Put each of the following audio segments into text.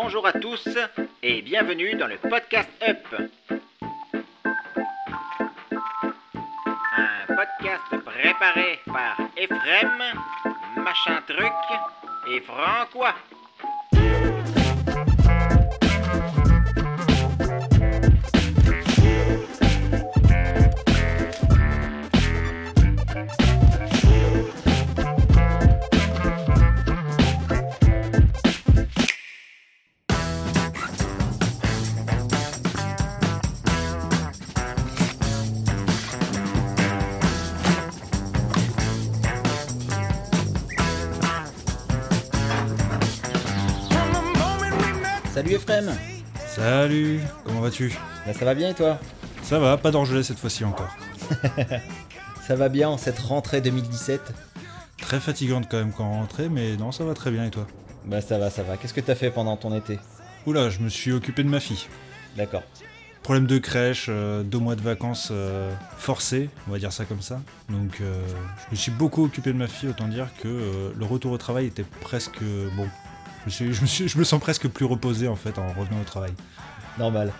Bonjour à tous et bienvenue dans le podcast Up. Un podcast préparé par Ephraim, machin truc et Francois. Salut comment vas-tu Bah, Ça va bien et toi Ça va, pas d'engelé cette fois-ci encore. Ça va bien en cette rentrée 2017 Très fatigante quand même quand rentrée, mais non, ça va très bien et toi Bah ça va, ça va. Qu'est-ce que t'as fait pendant ton été Oula, je me suis occupé de ma fille. D'accord. Problème de crèche, euh, deux mois de vacances euh, forcés, on va dire ça comme ça. Donc euh, je me suis beaucoup occupé de ma fille, autant dire que euh, le retour au travail était presque bon. Je me, je, je sens presque plus reposé en fait en revenant au travail. Normal.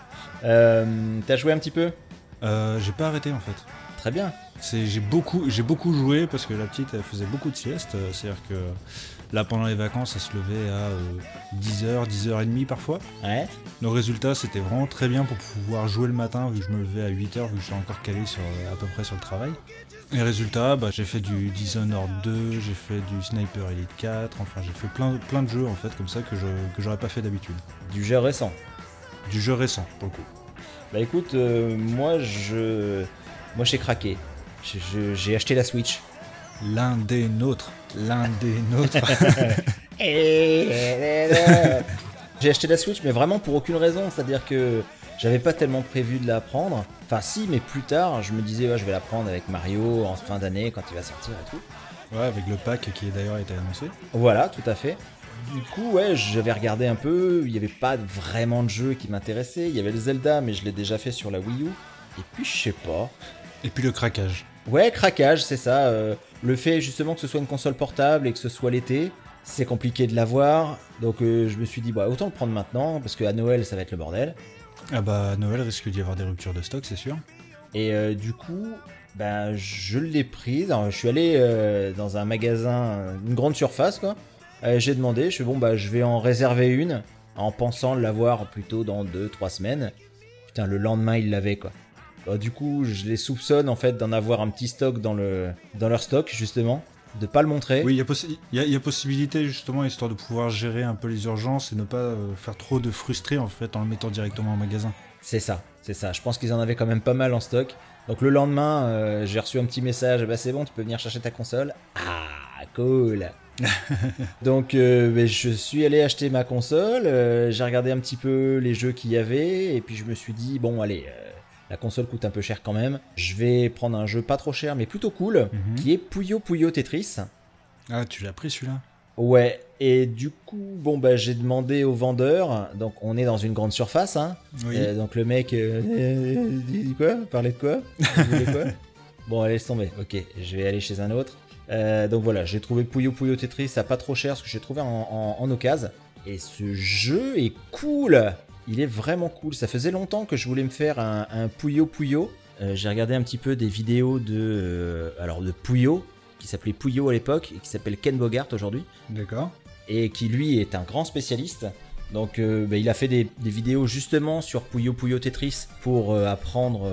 Euh, T'as joué un petit peu? Euh, J'ai pas arrêté en fait. Très bien. J'ai beaucoup, joué parce que la petite elle faisait beaucoup de sieste. euh, C'est-à-dire que là pendant les vacances elle se levait à 10h, 10h30 parfois. Ouais. Le résultat c'était vraiment très bien pour pouvoir jouer le matin vu que je me levais à 8h vu que je suis encore calé sur, euh, à peu près sur le travail. Et résultat, bah, j'ai fait du Dishonored 2, j'ai fait du Sniper Elite 4, enfin j'ai fait plein, plein de jeux en fait comme ça que je que j'aurais pas fait d'habitude. Du jeu récent. Du jeu récent pour le coup. Bah écoute, euh, moi je... Moi j'ai craqué. J'ai acheté la Switch. L'un des nôtres, l'un des nôtres. J'ai acheté la Switch, mais vraiment pour aucune raison. C'est-à-dire que j'avais pas tellement prévu de la prendre. Enfin, si, mais plus tard, je me disais, ouais, je vais la prendre avec Mario en fin d'année quand il va sortir et tout. ouais, avec le pack qui d'ailleurs été annoncé. Voilà, tout à fait. Du coup, ouais, j'avais regardé un peu. Il n'y avait pas vraiment de jeu qui m'intéressait. Il y avait le Zelda, mais je l'ai déjà fait sur la Wii U. Et puis, je sais pas. Et puis le craquage. Ouais, craquage, c'est ça. euh, le fait justement que ce soit une console portable et que ce soit l'été, c'est compliqué de l'avoir. Donc euh, je me suis dit, bah, autant le prendre maintenant, parce qu'à Noël, ça va être le bordel. Ah bah Noël risque d'y avoir des ruptures de stock, c'est sûr. Et euh, du coup, ben, je l'ai prise. Alors, je suis allé euh, dans un magasin, une grande surface, quoi. J'ai demandé, je suis bon, bah, je vais en réserver une, en pensant l'avoir plutôt dans 2-3 semaines. Putain, le lendemain, ils l'avaient, quoi. Bah, du coup, je les soupçonne, en fait, d'en avoir un petit stock dans, le, dans leur stock, justement. De pas le montrer. Oui, il y, a possi- il y a- il y a possibilité justement, histoire de pouvoir gérer un peu les urgences et ne pas euh, faire trop de frustrés en fait en le mettant directement en magasin. C'est ça, c'est ça. Je pense qu'ils en avaient quand même pas mal en stock. Donc le lendemain, euh, j'ai reçu un petit message. Bah c'est bon, tu peux venir chercher ta console. Ah, cool. Donc euh, ben, je suis allé acheter ma console. j'ai regardé un petit peu les jeux qu'il y avait et puis je me suis dit bon allez. La console coûte un peu cher quand même. Je vais prendre un jeu pas trop cher mais plutôt cool, Mhm. qui est Puyo Puyo Tetris. Ah, tu l'as pris celui-là? Ouais, et du coup, bon bah j'ai demandé au vendeur, donc on est dans une grande surface, hein, Oui. euh, donc le mec, euh, euh, dit quoi? Parlait de quoi? Quoi? Bon, allez, laisse tomber. Ok, je vais aller chez un autre. Euh, donc voilà, j'ai trouvé Puyo Puyo Tetris à pas trop cher, ce que j'ai trouvé en, en, en occasion. Et ce jeu est cool Il est vraiment cool. Ça faisait longtemps que je voulais me faire un, un Puyo Puyo. Euh, j'ai regardé un petit peu des vidéos de, euh, alors de Puyo, qui s'appelait Puyo à l'époque, et qui s'appelle Ken Bogart aujourd'hui D'accord. et qui lui est un grand spécialiste. Donc euh, bah, il a fait des, des vidéos justement sur Puyo Puyo Tetris pour apprendre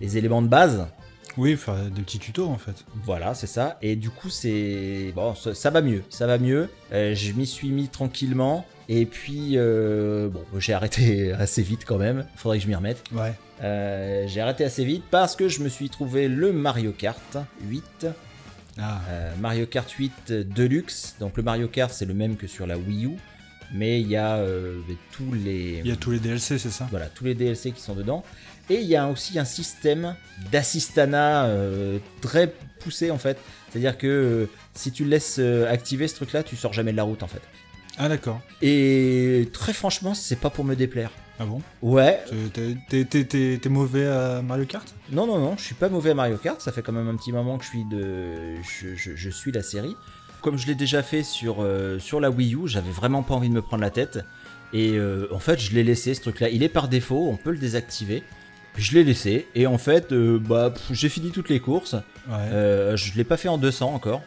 les éléments de base. Oui, faire des petits tutos en fait. Voilà, c'est ça. Et du coup, c'est bon, ça, ça va mieux, ça va mieux. Je m'y suis mis tranquillement. Et puis, euh, bon, j'ai arrêté assez vite quand même. Faudrait que je m'y remette. Ouais. Euh, j'ai arrêté assez vite parce que je me suis trouvé le Mario Kart 8. Ah, Euh, Mario Kart 8 Deluxe. Donc le Mario Kart, c'est le même que sur la Wii U. Mais il y a tous les il y a tous les DLC, c'est ça? Voilà, tous les DLC qui sont dedans. Et il y a aussi un système d'assistanat euh, très poussé en fait. C'est-à-dire que si tu laisses activer ce truc-là, tu sors jamais de la route en fait. Ah d'accord. Et très franchement, c'est pas pour me déplaire. Ah bon? Ouais, T'es- mauvais à Mario Kart? Non, non, non, je suis pas mauvais à Mario Kart. Ça fait quand même un petit moment que je suis de, je, je- je suis la série. comme je l'ai déjà fait sur, euh, sur la Wii U, j'avais vraiment pas envie de me prendre la tête. Et euh, en fait, je l'ai laissé ce truc-là. Il est par défaut, on peut le désactiver. Je l'ai laissé. Et en fait, euh, bah, j'ai fini toutes les courses. Ouais. Euh, je l'ai pas fait en 200 encore.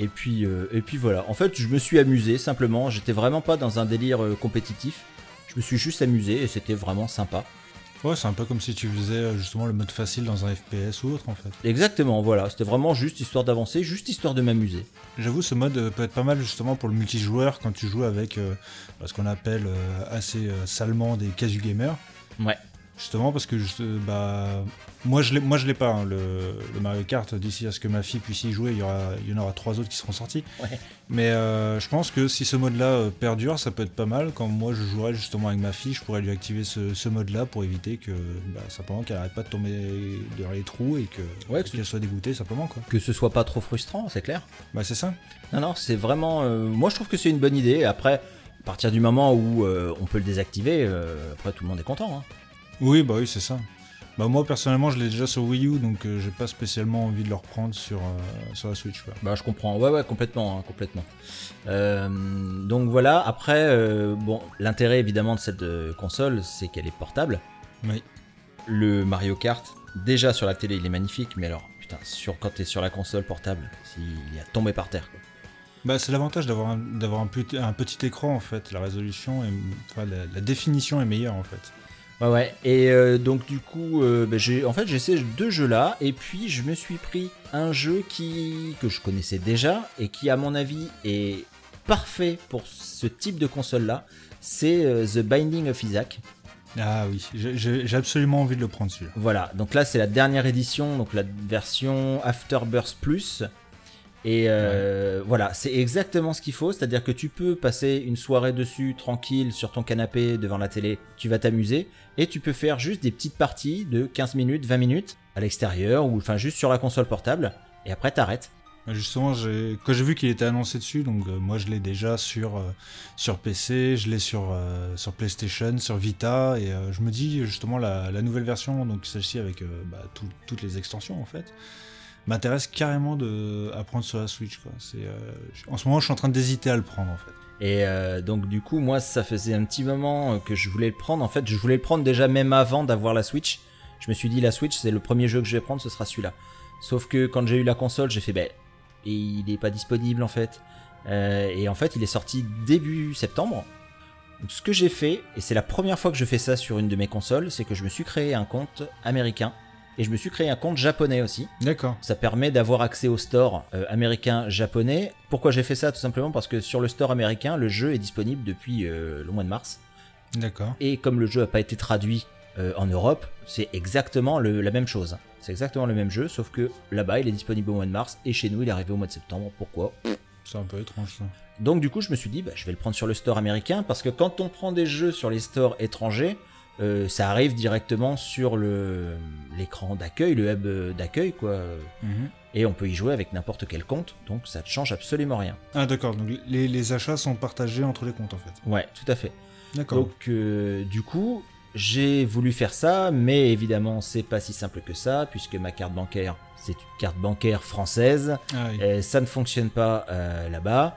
Et puis, euh, et puis voilà. En fait, je me suis amusé simplement. J'étais vraiment pas dans un délire euh, compétitif. Je me suis juste amusé et c'était vraiment sympa. Ouais, c'est un peu comme si tu faisais euh, justement le mode facile dans un FPS ou autre en fait. Exactement, voilà. C'était vraiment juste histoire d'avancer, juste histoire de m'amuser. J'avoue, ce mode peut être pas mal justement pour le multijoueur quand tu joues avec ce qu'on appelle assez salement des casu gamers. Ouais. Justement parce que bah, moi je l'ai, moi je l'ai pas hein, le, le Mario Kart d'ici à ce que ma fille puisse y jouer, il y aura, il y en aura trois autres qui seront sortis. Ouais. Mais euh, je pense que si ce mode-là euh, perdure, ça peut être pas mal. Quand moi je jouerai justement avec ma fille, je pourrais lui activer ce, ce mode-là pour éviter que bah, simplement qu'elle arrête pas de tomber dans les trous et que Ouais, que qu'elle soit dégoûtée simplement quoi. Que ce soit pas trop frustrant, c'est clair. Bah c'est ça. Non, non, c'est vraiment. euh, moi, je trouve que c'est une bonne idée. Après, à partir du moment où euh, on peut le désactiver, après tout le monde est content. hein. Oui, bah oui, c'est ça. Bah moi personnellement, je l'ai déjà sur Wii U, donc euh, j'ai pas spécialement envie de le reprendre sur, euh, sur la Switch. Quoi. Bah, je comprends. Ouais, ouais, complètement, hein, complètement. Euh, donc voilà. Après, euh, bon, l'intérêt évidemment de cette console, c'est qu'elle est portable. Oui. Le Mario Kart, déjà sur la télé, il est magnifique, mais alors, putain, sur, quand t'es sur la console portable, il est à tomber par terre. Quoi. Bah c'est l'avantage d'avoir un, d'avoir un, petit, un petit écran en fait. La résolution, est, enfin la, la définition est meilleure en fait. Ouais, ouais. Et euh, donc, du coup, euh, bah, j'ai, en fait, j'ai ces deux jeux-là. Et puis, je me suis pris un jeu qui, que je connaissais déjà et qui, à mon avis, est parfait pour ce type de console-là. C'est euh, The Binding of Isaac. Ah oui, j'ai- absolument envie de le prendre celui-là. Voilà. Donc là, c'est la dernière édition, donc la version Afterburst Plus. Et euh, voilà, c'est exactement ce qu'il faut, c'est-à-dire que tu peux passer une soirée dessus tranquille sur ton canapé devant la télé, tu vas t'amuser, et tu peux faire juste des petites parties de 15 minutes, 20 minutes à l'extérieur, ou enfin juste sur la console portable, et après t'arrêtes. Bah, Justement, quand j'ai vu qu'il était annoncé dessus, donc euh, moi je l'ai déjà sur, euh, PC, je l'ai sur, euh, sur PlayStation, sur Vita, et je me dis justement la, nouvelle version, donc celle-ci avec bah, tout- toutes les extensions en fait, m'intéresse carrément de, à prendre sur la Switch. En ce moment, je suis en train d'hésiter à le prendre en fait. Et euh, donc du coup, moi, ça faisait un petit moment euh, que je voulais le prendre. En fait, je voulais le prendre déjà même avant d'avoir la Switch. Je me suis dit, la Switch, c'est le premier jeu que je vais prendre, ce sera celui-là. Sauf que quand j'ai eu la console, j'ai fait, ben, il n'est pas disponible en fait. Euh, et en fait, il est sorti début septembre. Donc, ce que j'ai fait, et c'est la première fois que je fais ça sur une de mes consoles, c'est que je me suis créé un compte américain. Et je me suis créé un compte japonais aussi. D'accord. Ça permet d'avoir accès au store euh, américain-japonais. Pourquoi j'ai fait ça Tout simplement parce que sur le store américain, le jeu est disponible depuis euh, le mois de mars. D'accord. Et comme le jeu n'a pas été traduit euh, en Europe, c'est exactement le- la même chose. C'est exactement le même jeu, sauf que là-bas, il est disponible au mois de mars, et chez nous, il est arrivé au mois de septembre. Pourquoi? C'est un peu étrange ça. Donc du coup, je me suis dit, bah, je vais le prendre sur le store américain, parce que quand on prend des jeux sur les stores étrangers, euh, ça arrive directement sur le l'écran d'accueil, le hub euh, d'accueil, quoi. Mhm. Et on peut y jouer avec n'importe quel compte, donc ça ne change absolument rien. Ah d'accord, donc les, les achats sont partagés entre les comptes en fait. Ouais, tout à fait. D'accord. Donc euh, du coup, j'ai voulu faire ça, mais évidemment, c'est pas si simple que ça, puisque ma carte bancaire, c'est une carte bancaire française, Ah oui. et ça ne fonctionne pas euh, là-bas.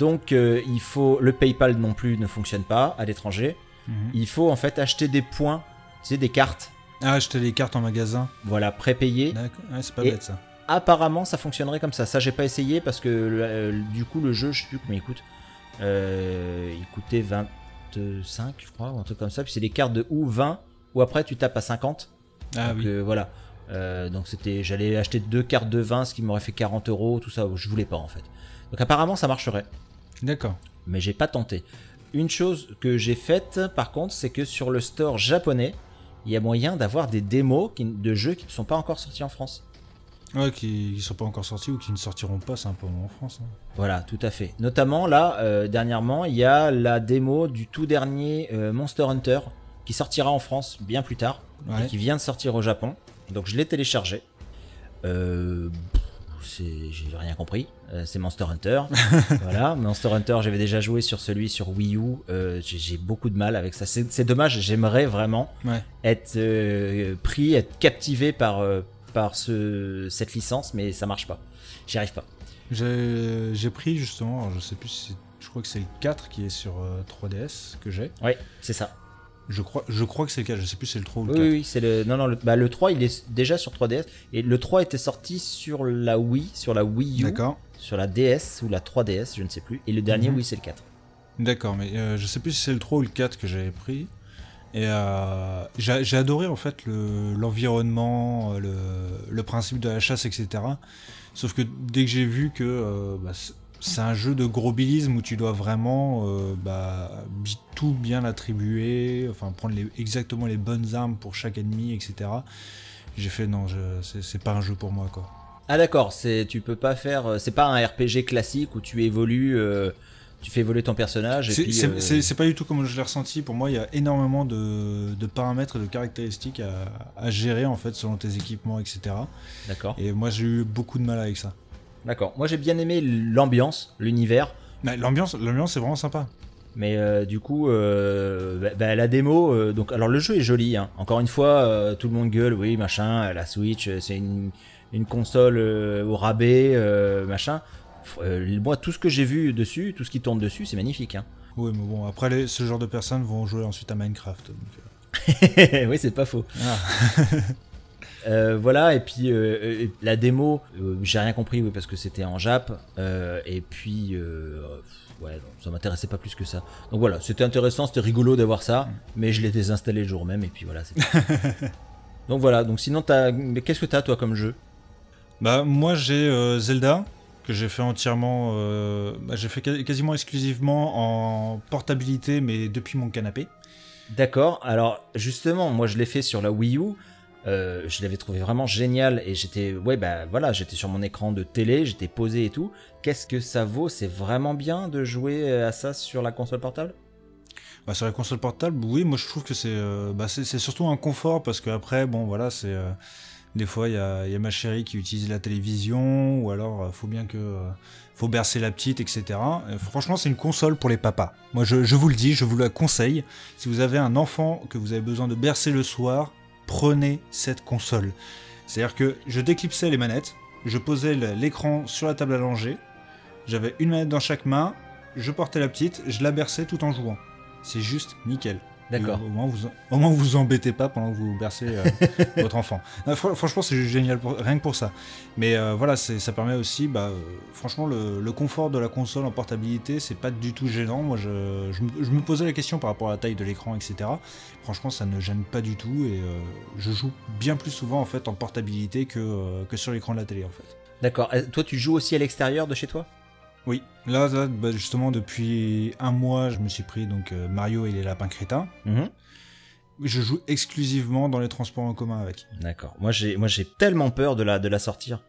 Donc euh, il faut le PayPal non plus ne fonctionne pas à l'étranger. Mhm. Il faut en fait acheter des points, tu sais, des cartes, Ah, acheter les cartes en magasin. voilà, prépayées. D'accord. Ouais, c'est pas Et- bête ça. Apparemment, ça fonctionnerait comme ça. Ça, j'ai pas essayé parce que euh, du coup, le jeu, je sais plus combien il coûte. Euh, il coûtait 25, je crois, ou un truc comme ça. Puis c'est des cartes de ou 20, ou après tu tapes à 50. Ah donc oui. euh, voilà. Euh, donc c'était, j'allais acheter deux cartes de 20, ce qui m'aurait fait 40 euros, tout ça. Je voulais pas en fait. Donc apparemment, ça marcherait, D'accord. mais j'ai pas tenté. Une chose que j'ai faite, par contre, c'est que sur le store japonais, il y a moyen d'avoir des démos qui- de jeux qui ne sont pas encore sortis en France. Ouais, qui, qui sont pas encore sortis ou qui ne sortiront pas simplement en France. hein. Voilà, tout à fait. Notamment là, euh, dernièrement, il y a la démo du tout dernier euh, Monster Hunter qui sortira en France bien plus tard Ouais. et qui vient de sortir au Japon. Donc je l'ai téléchargé. Euh, j'ai rien compris. Euh, c'est Monster Hunter. voilà, Monster Hunter, j'avais déjà joué sur celui sur Wii U. Euh, j'ai beaucoup de mal avec ça. C'est dommage. J'aimerais vraiment Ouais. être euh, pris, être captivé par, par ce, cette licence, mais ça marche pas. J'y arrive pas. J'ai pris justement, je sais plus si je crois que c'est le 4 qui est sur euh, 3DS que j'ai. Ouais, c'est ça. Je crois, je crois que c'est le 4, je sais plus si c'est le 3 ou le Oui, 4. oui, oui, c'est le. Non, non, le, bah, le 3, il est déjà sur 3DS. Et le 3 était sorti sur la Wii, sur la Wii U, D'accord. sur la DS ou la 3DS, je ne sais plus. Et le dernier, Mhm. oui, c'est le 4. D'accord, mais euh, je sais plus si c'est le 3 ou le 4 que j'avais pris. Et euh, j'ai adoré en fait le- l'environnement, euh, le, le principe de la chasse, etc. Sauf que dès que j'ai vu que euh, bah, c'est- un jeu de gros bilisme où tu dois vraiment euh, bah, tout bien attribuer, enfin prendre les- exactement les bonnes armes pour chaque ennemi, etc. J'ai fait non, c'est pas un jeu pour moi quoi. Ah, d'accord, c'est tu peux pas faire. euh, C'est pas un RPG classique où tu évolues. euh, tu fais évoluer ton personnage. C'est euh, pas du tout comme je l'ai ressenti. Pour moi, il y a énormément de, de paramètres et de caractéristiques à, à gérer en fait selon tes équipements, etc. D'accord. Et moi, j'ai eu beaucoup de mal avec ça. D'accord. Moi, j'ai bien aimé l'ambiance, l'univers. Mais L'ambiance, l'ambiance, c'est vraiment sympa. Mais euh, du coup, euh, bah, bah, la démo, euh, donc alors le jeu est joli. hein. Encore une fois, tout le monde gueule, oui, machin, la Switch, c'est une, une console au rabais, machin. Moi, tout ce que j'ai vu dessus, tout ce qui tourne dessus, c'est magnifique. hein. Oui, mais bon, après, les- ce genre de personnes vont jouer ensuite à Minecraft. donc, oui, c'est pas faux. Ah. Euh, voilà, et puis euh, euh, la démo, euh, j'ai rien compris oui, parce que c'était en Jap. et puis, ouais, non, ça m'intéressait pas plus que ça. Donc voilà, c'était intéressant, c'était rigolo d'avoir ça, mais je l'ai désinstallé le jour même, et puis voilà. donc voilà, donc sinon, mais qu'est-ce que t'as toi comme jeu? Bah, moi, j'ai Zelda que j'ai fait entièrement. bah, j'ai fait quasi- quasiment exclusivement en portabilité, mais depuis mon canapé. D'accord, alors justement, moi je l'ai fait sur la Wii U. euh, je l'avais trouvé vraiment génial et j'étais ouais bah voilà j'étais sur mon écran de télé j'étais posé et tout qu'est-ce que ça vaut? C'est vraiment bien de jouer à ça sur la console portable? Bah, sur la console portable, oui, moi je trouve que c'est euh, bah, c'est surtout un confort parce que après, bon voilà, c'est euh, des fois il y a, ma chérie qui utilise la télévision ou alors euh, faut bien que euh, faut bercer la petite, etc. Euh, franchement, c'est une console pour les papas. Moi, je, je vous le dis, je vous la conseille. Si vous avez un enfant que vous avez besoin de bercer le soir, prenez cette console. C'est-à-dire que je déclipsais les manettes, je posais l'écran sur la table langer, j'avais une manette dans chaque main, je portais la petite, je la berçais tout en jouant. C'est juste nickel. D'accord. Au moins, vous, au moins, vous embêtez pas pendant que vous bercez euh, votre enfant. Non, fr- franchement, c'est génial, pour- rien que pour ça. Mais euh, voilà, ça permet aussi, bah, euh, franchement, le, le confort de la console en portabilité, c'est pas du tout gênant. Moi, je, je me- je me posais la question par rapport à la taille de l'écran, etc. Franchement, ça ne gêne pas du tout et je joue bien plus souvent en fait en portabilité que, que sur l'écran de la télé en fait. D'accord. Toi, tu joues aussi à l'extérieur de chez toi? Oui, là, là, bah, justement, depuis un mois, je me suis pris donc euh, Mario et les lapins crétins. Je joue exclusivement dans les transports en commun avec. D'accord. Moi, j'ai, moi, j'ai tellement peur de la, de la sortir.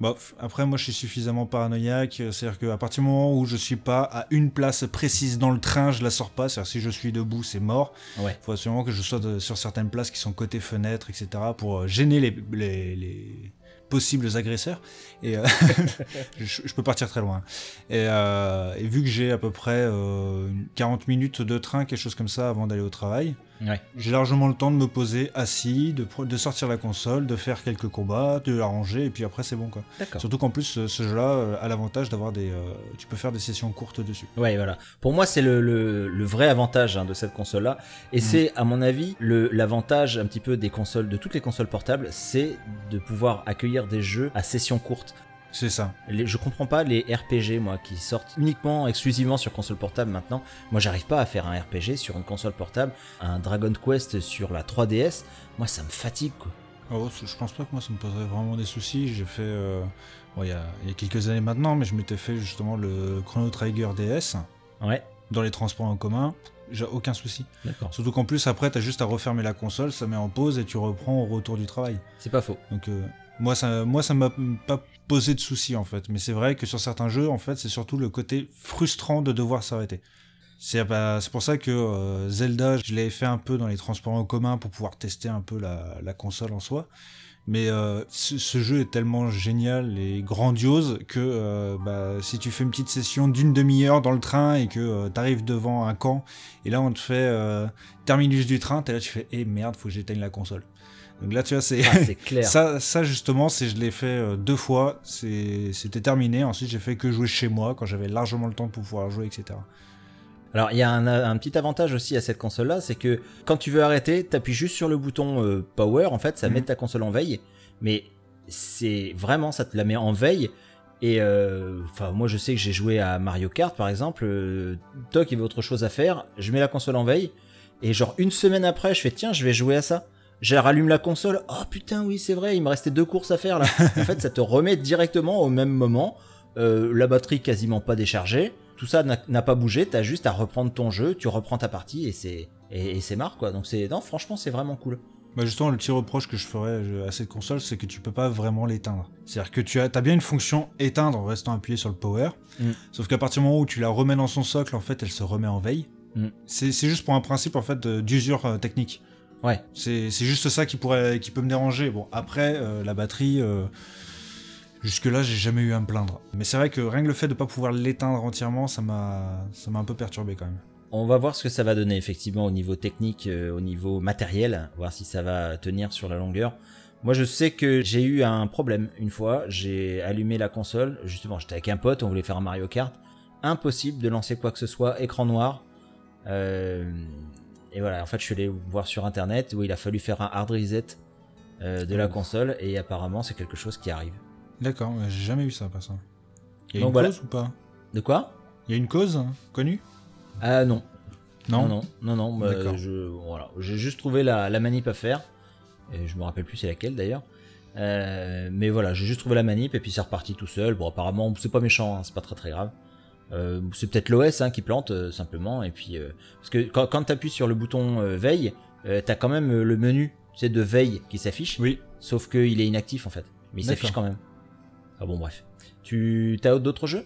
Bon, f- après, moi, je suis suffisamment paranoïaque. euh, C'est-à-dire qu'à partir du moment où je suis pas à une place précise dans le train, je la sors pas. C'est-à-dire si je suis debout, c'est mort. Ouais. Il faut absolument que je sois de- sur certaines places qui sont côté fenêtre, etc. pour euh, gêner les, les- les possibles agresseurs. Et euh, je, peux partir très loin. Et, euh, et vu que j'ai à peu près euh, 40 minutes de train, quelque chose comme ça, avant d'aller au travail, Ouais. j'ai largement le temps de me poser assis, de, de sortir la console, de faire quelques combats, de la ranger, et puis après c'est bon quoi. Surtout qu'en plus ce, ce jeu-là euh, a l'avantage d'avoir des, euh, tu peux faire des sessions courtes dessus. Ouais, voilà. Pour moi, c'est le, le, le vrai avantage hein, de cette console-là. Et Mm. c'est, à mon avis, l'avantage un petit peu des consoles, de toutes les consoles portables, c'est de pouvoir accueillir des jeux à session courte. C'est ça. Les- je comprends pas les RPG, moi, qui sortent uniquement, exclusivement sur console portable maintenant. Moi, j'arrive pas à faire un RPG sur une console portable. Un Dragon Quest sur la 3DS, moi, ça me fatigue, quoi. Oh, je pense pas que moi ça me poserait vraiment des soucis. J'ai fait, euh, bon, il y, a, il y a quelques années maintenant, mais je m'étais fait justement le Chrono Trigger DS Ouais, dans les transports en commun. J'ai aucun souci. d'accord. Surtout qu'en plus après t'as juste à refermer la console, ça met en pause et tu reprends au retour du travail. C'est pas faux. Donc euh, moi ça moi ça m'a pas posé de soucis en fait, mais c'est vrai que sur certains jeux en fait c'est surtout le côté frustrant de devoir s'arrêter. C'est bah, pour ça que euh, Zelda je l'avais fait un peu dans les transports en commun pour pouvoir tester un peu la, console en soi. Mais euh, ce, jeu est tellement génial et grandiose que euh, bah, si tu fais une petite session d'une demi-heure dans le train et que t'arrives devant un camp et là on te fait terminus du train, t'es là tu fais eh merde faut que j'éteigne la console. Donc là, tu vois, c'est. Ah, clair. Ça, ça justement, c'est je l'ai fait euh, deux fois, c'était terminé. Ensuite, j'ai fait que jouer chez moi quand j'avais largement le temps pour pouvoir jouer, etc. Alors, il y a un, un petit avantage aussi à cette console-là, c'est que quand tu veux arrêter, t'appuies juste sur le bouton euh, Power, en fait, ça Mhm. met ta console en veille. Mais c'est vraiment, ça te la met en veille. Et euh, enfin, moi, je sais que j'ai joué à Mario Kart, par exemple. euh, Toc, il veut autre chose à faire. Je mets la console en veille. Et genre, une semaine après, je fais, tiens, je vais jouer à ça. Je rallume la console. Oh putain, oui, c'est vrai, il me restait deux courses à faire là. en fait, ça te remet directement au même moment. Euh, la batterie quasiment pas déchargée. Tout ça n'a pas bougé. T'as juste à reprendre ton jeu. Tu reprends ta partie et c'est et, et c'est marre quoi. Donc c'est non, franchement, c'est vraiment cool. Bah justement, le petit reproche que je ferais à cette console, c'est que tu peux pas vraiment l'éteindre. C'est-à-dire que tu as, as bien une fonction éteindre en restant appuyé sur le power, Mm. sauf qu'à partir du moment où tu la remets dans son socle, en fait, elle se remet en veille. Mm. C'est juste pour un principe en fait d'usure euh, technique. Ouais. C'est c'est juste ça qui pourrait, qui peut me déranger. Bon, après euh, la batterie, euh, jusque là, j'ai jamais eu à me plaindre. Mais c'est vrai que rien que le fait de pas pouvoir l'éteindre entièrement, ça m'a, ça m'a un peu perturbé quand même. On va voir ce que ça va donner effectivement au niveau technique, euh, au niveau matériel, voir si ça va tenir sur la longueur. Moi, je sais que j'ai eu un problème une fois. J'ai allumé la console. Justement, j'étais avec un pote, on voulait faire un Mario Kart. Impossible de lancer quoi que ce soit, écran noir. Euh, et voilà, en fait, je suis allé voir sur internet où il a fallu faire un hard reset euh, de la console et apparemment, c'est quelque chose qui arrive. D'accord, j'ai jamais eu ça, pas ça. Il y a Donc une voilà. cause ou pas? De quoi? Il y a une cause hein, connue? Ah non, Non? non, non, non, bah, D'accord. je, voilà, j'ai juste trouvé la, la manip à faire. Et je me rappelle plus c'est laquelle d'ailleurs. Euh, mais voilà, j'ai juste trouvé la manip et puis c'est reparti tout seul. Bon, apparemment, c'est pas méchant, hein, c'est pas très très grave. Euh, c'est peut-être l'OS hein, qui plante euh, simplement. Et puis, euh, parce que quand, quand tu appuies sur le bouton veille, t'as quand même le menu sais, de veille qui s'affiche. Oui. Sauf qu'il est inactif en fait. Mais il s'affiche quand même. Ah bon, bref. Tu as d'autres jeux?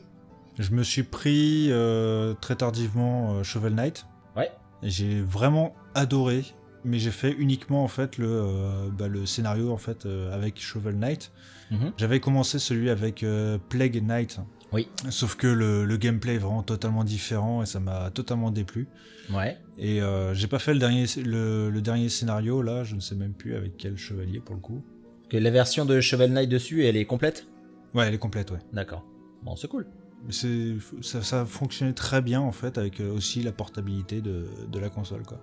Je me suis pris très tardivement Shovel Knight. Ouais. J'ai vraiment adoré. Mais j'ai fait uniquement en fait le, bah, le scénario en fait avec Shovel Knight. Mhm. J'avais commencé celui avec Plague Knight. Oui. Sauf que le, le gameplay est vraiment totalement différent et ça m'a totalement déplu. Ouais. Et euh, j'ai pas fait le dernier, le, le dernier scénario là, je ne sais même plus avec quel chevalier pour le coup. Que la version de Shovel Knight dessus, elle est complète? Ouais, elle est complète, ouais. D'accord. Bon, c'est cool. C'est, ça, ça fonctionnait très bien en fait avec euh, aussi la portabilité de, de la console quoi.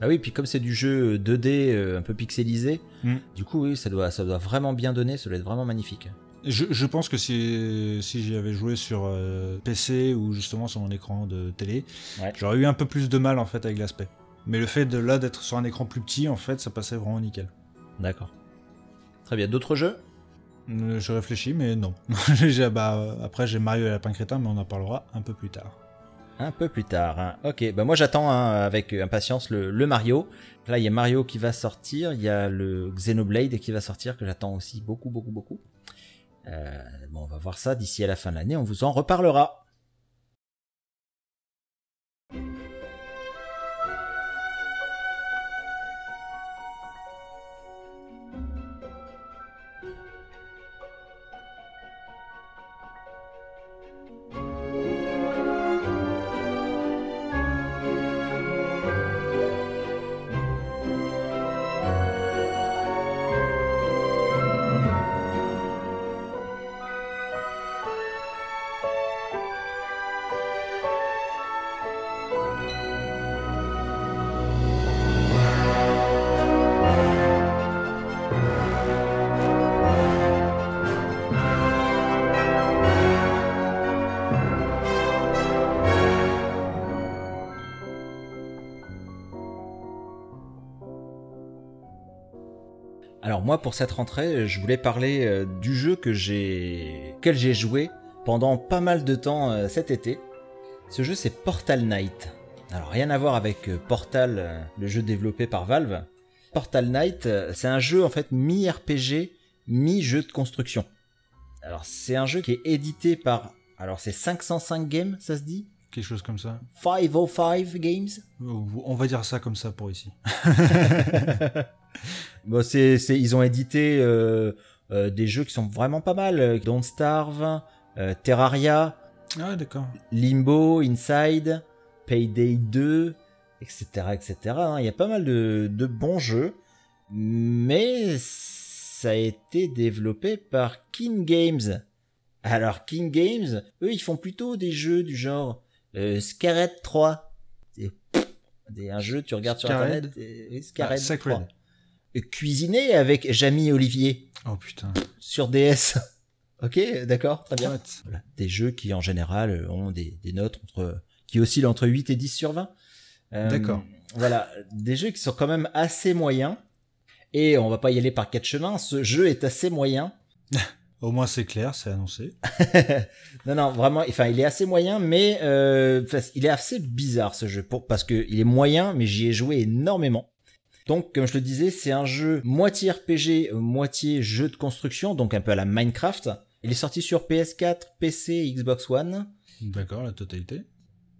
Ah oui, puis comme c'est du jeu 2D euh, un peu pixelisé, Mm. du coup oui, ça doit, ça doit vraiment bien donner, ça doit être vraiment magnifique. Je, je pense que si, si j'y avais joué sur euh, PC ou justement sur mon écran de télé, Ouais. j'aurais eu un peu plus de mal en fait avec l'aspect. Mais le fait de là d'être sur un écran plus petit, en fait, ça passait vraiment nickel. D'accord. Très bien. D'autres jeux? Euh, Je réfléchis, mais non. Bah, après, j'ai Mario et Lapin Crétin, mais on en parlera un peu plus tard. Un peu plus tard. hein. Ok, bah moi j'attends hein, avec impatience le, le Mario. Là, il y a Mario qui va sortir, il y a le Xenoblade qui va sortir, que j'attends aussi beaucoup, beaucoup, beaucoup. Euh, bon, on va voir ça d'ici à la fin de l'année, on vous en reparlera. Alors moi, pour cette rentrée, je voulais parler euh, du jeu que j'ai, auquel j'ai joué pendant pas mal de temps euh, cet été. Ce jeu, c'est Portal Knight. Alors rien à voir avec euh, Portal, le jeu développé par Valve. Portal Knight, c'est un jeu en fait mi-RPG, mi-jeu de construction. Alors c'est un jeu qui est édité par, alors c'est 505 Games, ça se dit? Quelque chose comme ça. 505 Games? On va dire ça comme ça pour ici. Bon, c'est, c'est- ils ont édité euh, euh, des jeux qui sont vraiment pas mal. Don't Starve, euh, Terraria, Ah, d'accord. Limbo, Inside, Payday 2, etc. etc. hein. Il y a pas mal de, de bons jeux. mais ça a été développé par King Games. Alors King Games, eux, ils font plutôt des jeux du genre euh, Scarlet 3. C'est des- un jeu, tu regardes sur internet, et- Scarlet Ah, Sacred. 3. Cuisiné avec Jamie Olivier Oh putain. sur DS. ok, d'accord, très bien. What? Voilà. Des jeux qui en général euh, ont des, des notes entre qui oscillent entre 8 et 10 sur 20. Euh, D'accord. Voilà, des jeux qui sont quand même assez moyens. Et on va pas y aller par quatre chemins. Ce jeu est assez moyen. Au moins c'est clair, c'est annoncé. non, non, vraiment. Enfin, il est assez moyen, mais euh, il est assez bizarre ce jeu pour, parce que il est moyen, mais j'y ai joué énormément. Donc, comme je le disais, c'est un jeu moitié RPG, euh, moitié jeu de construction, donc un peu à la Minecraft. Il est sorti sur PS4, PC, Xbox One. D'accord, la totalité.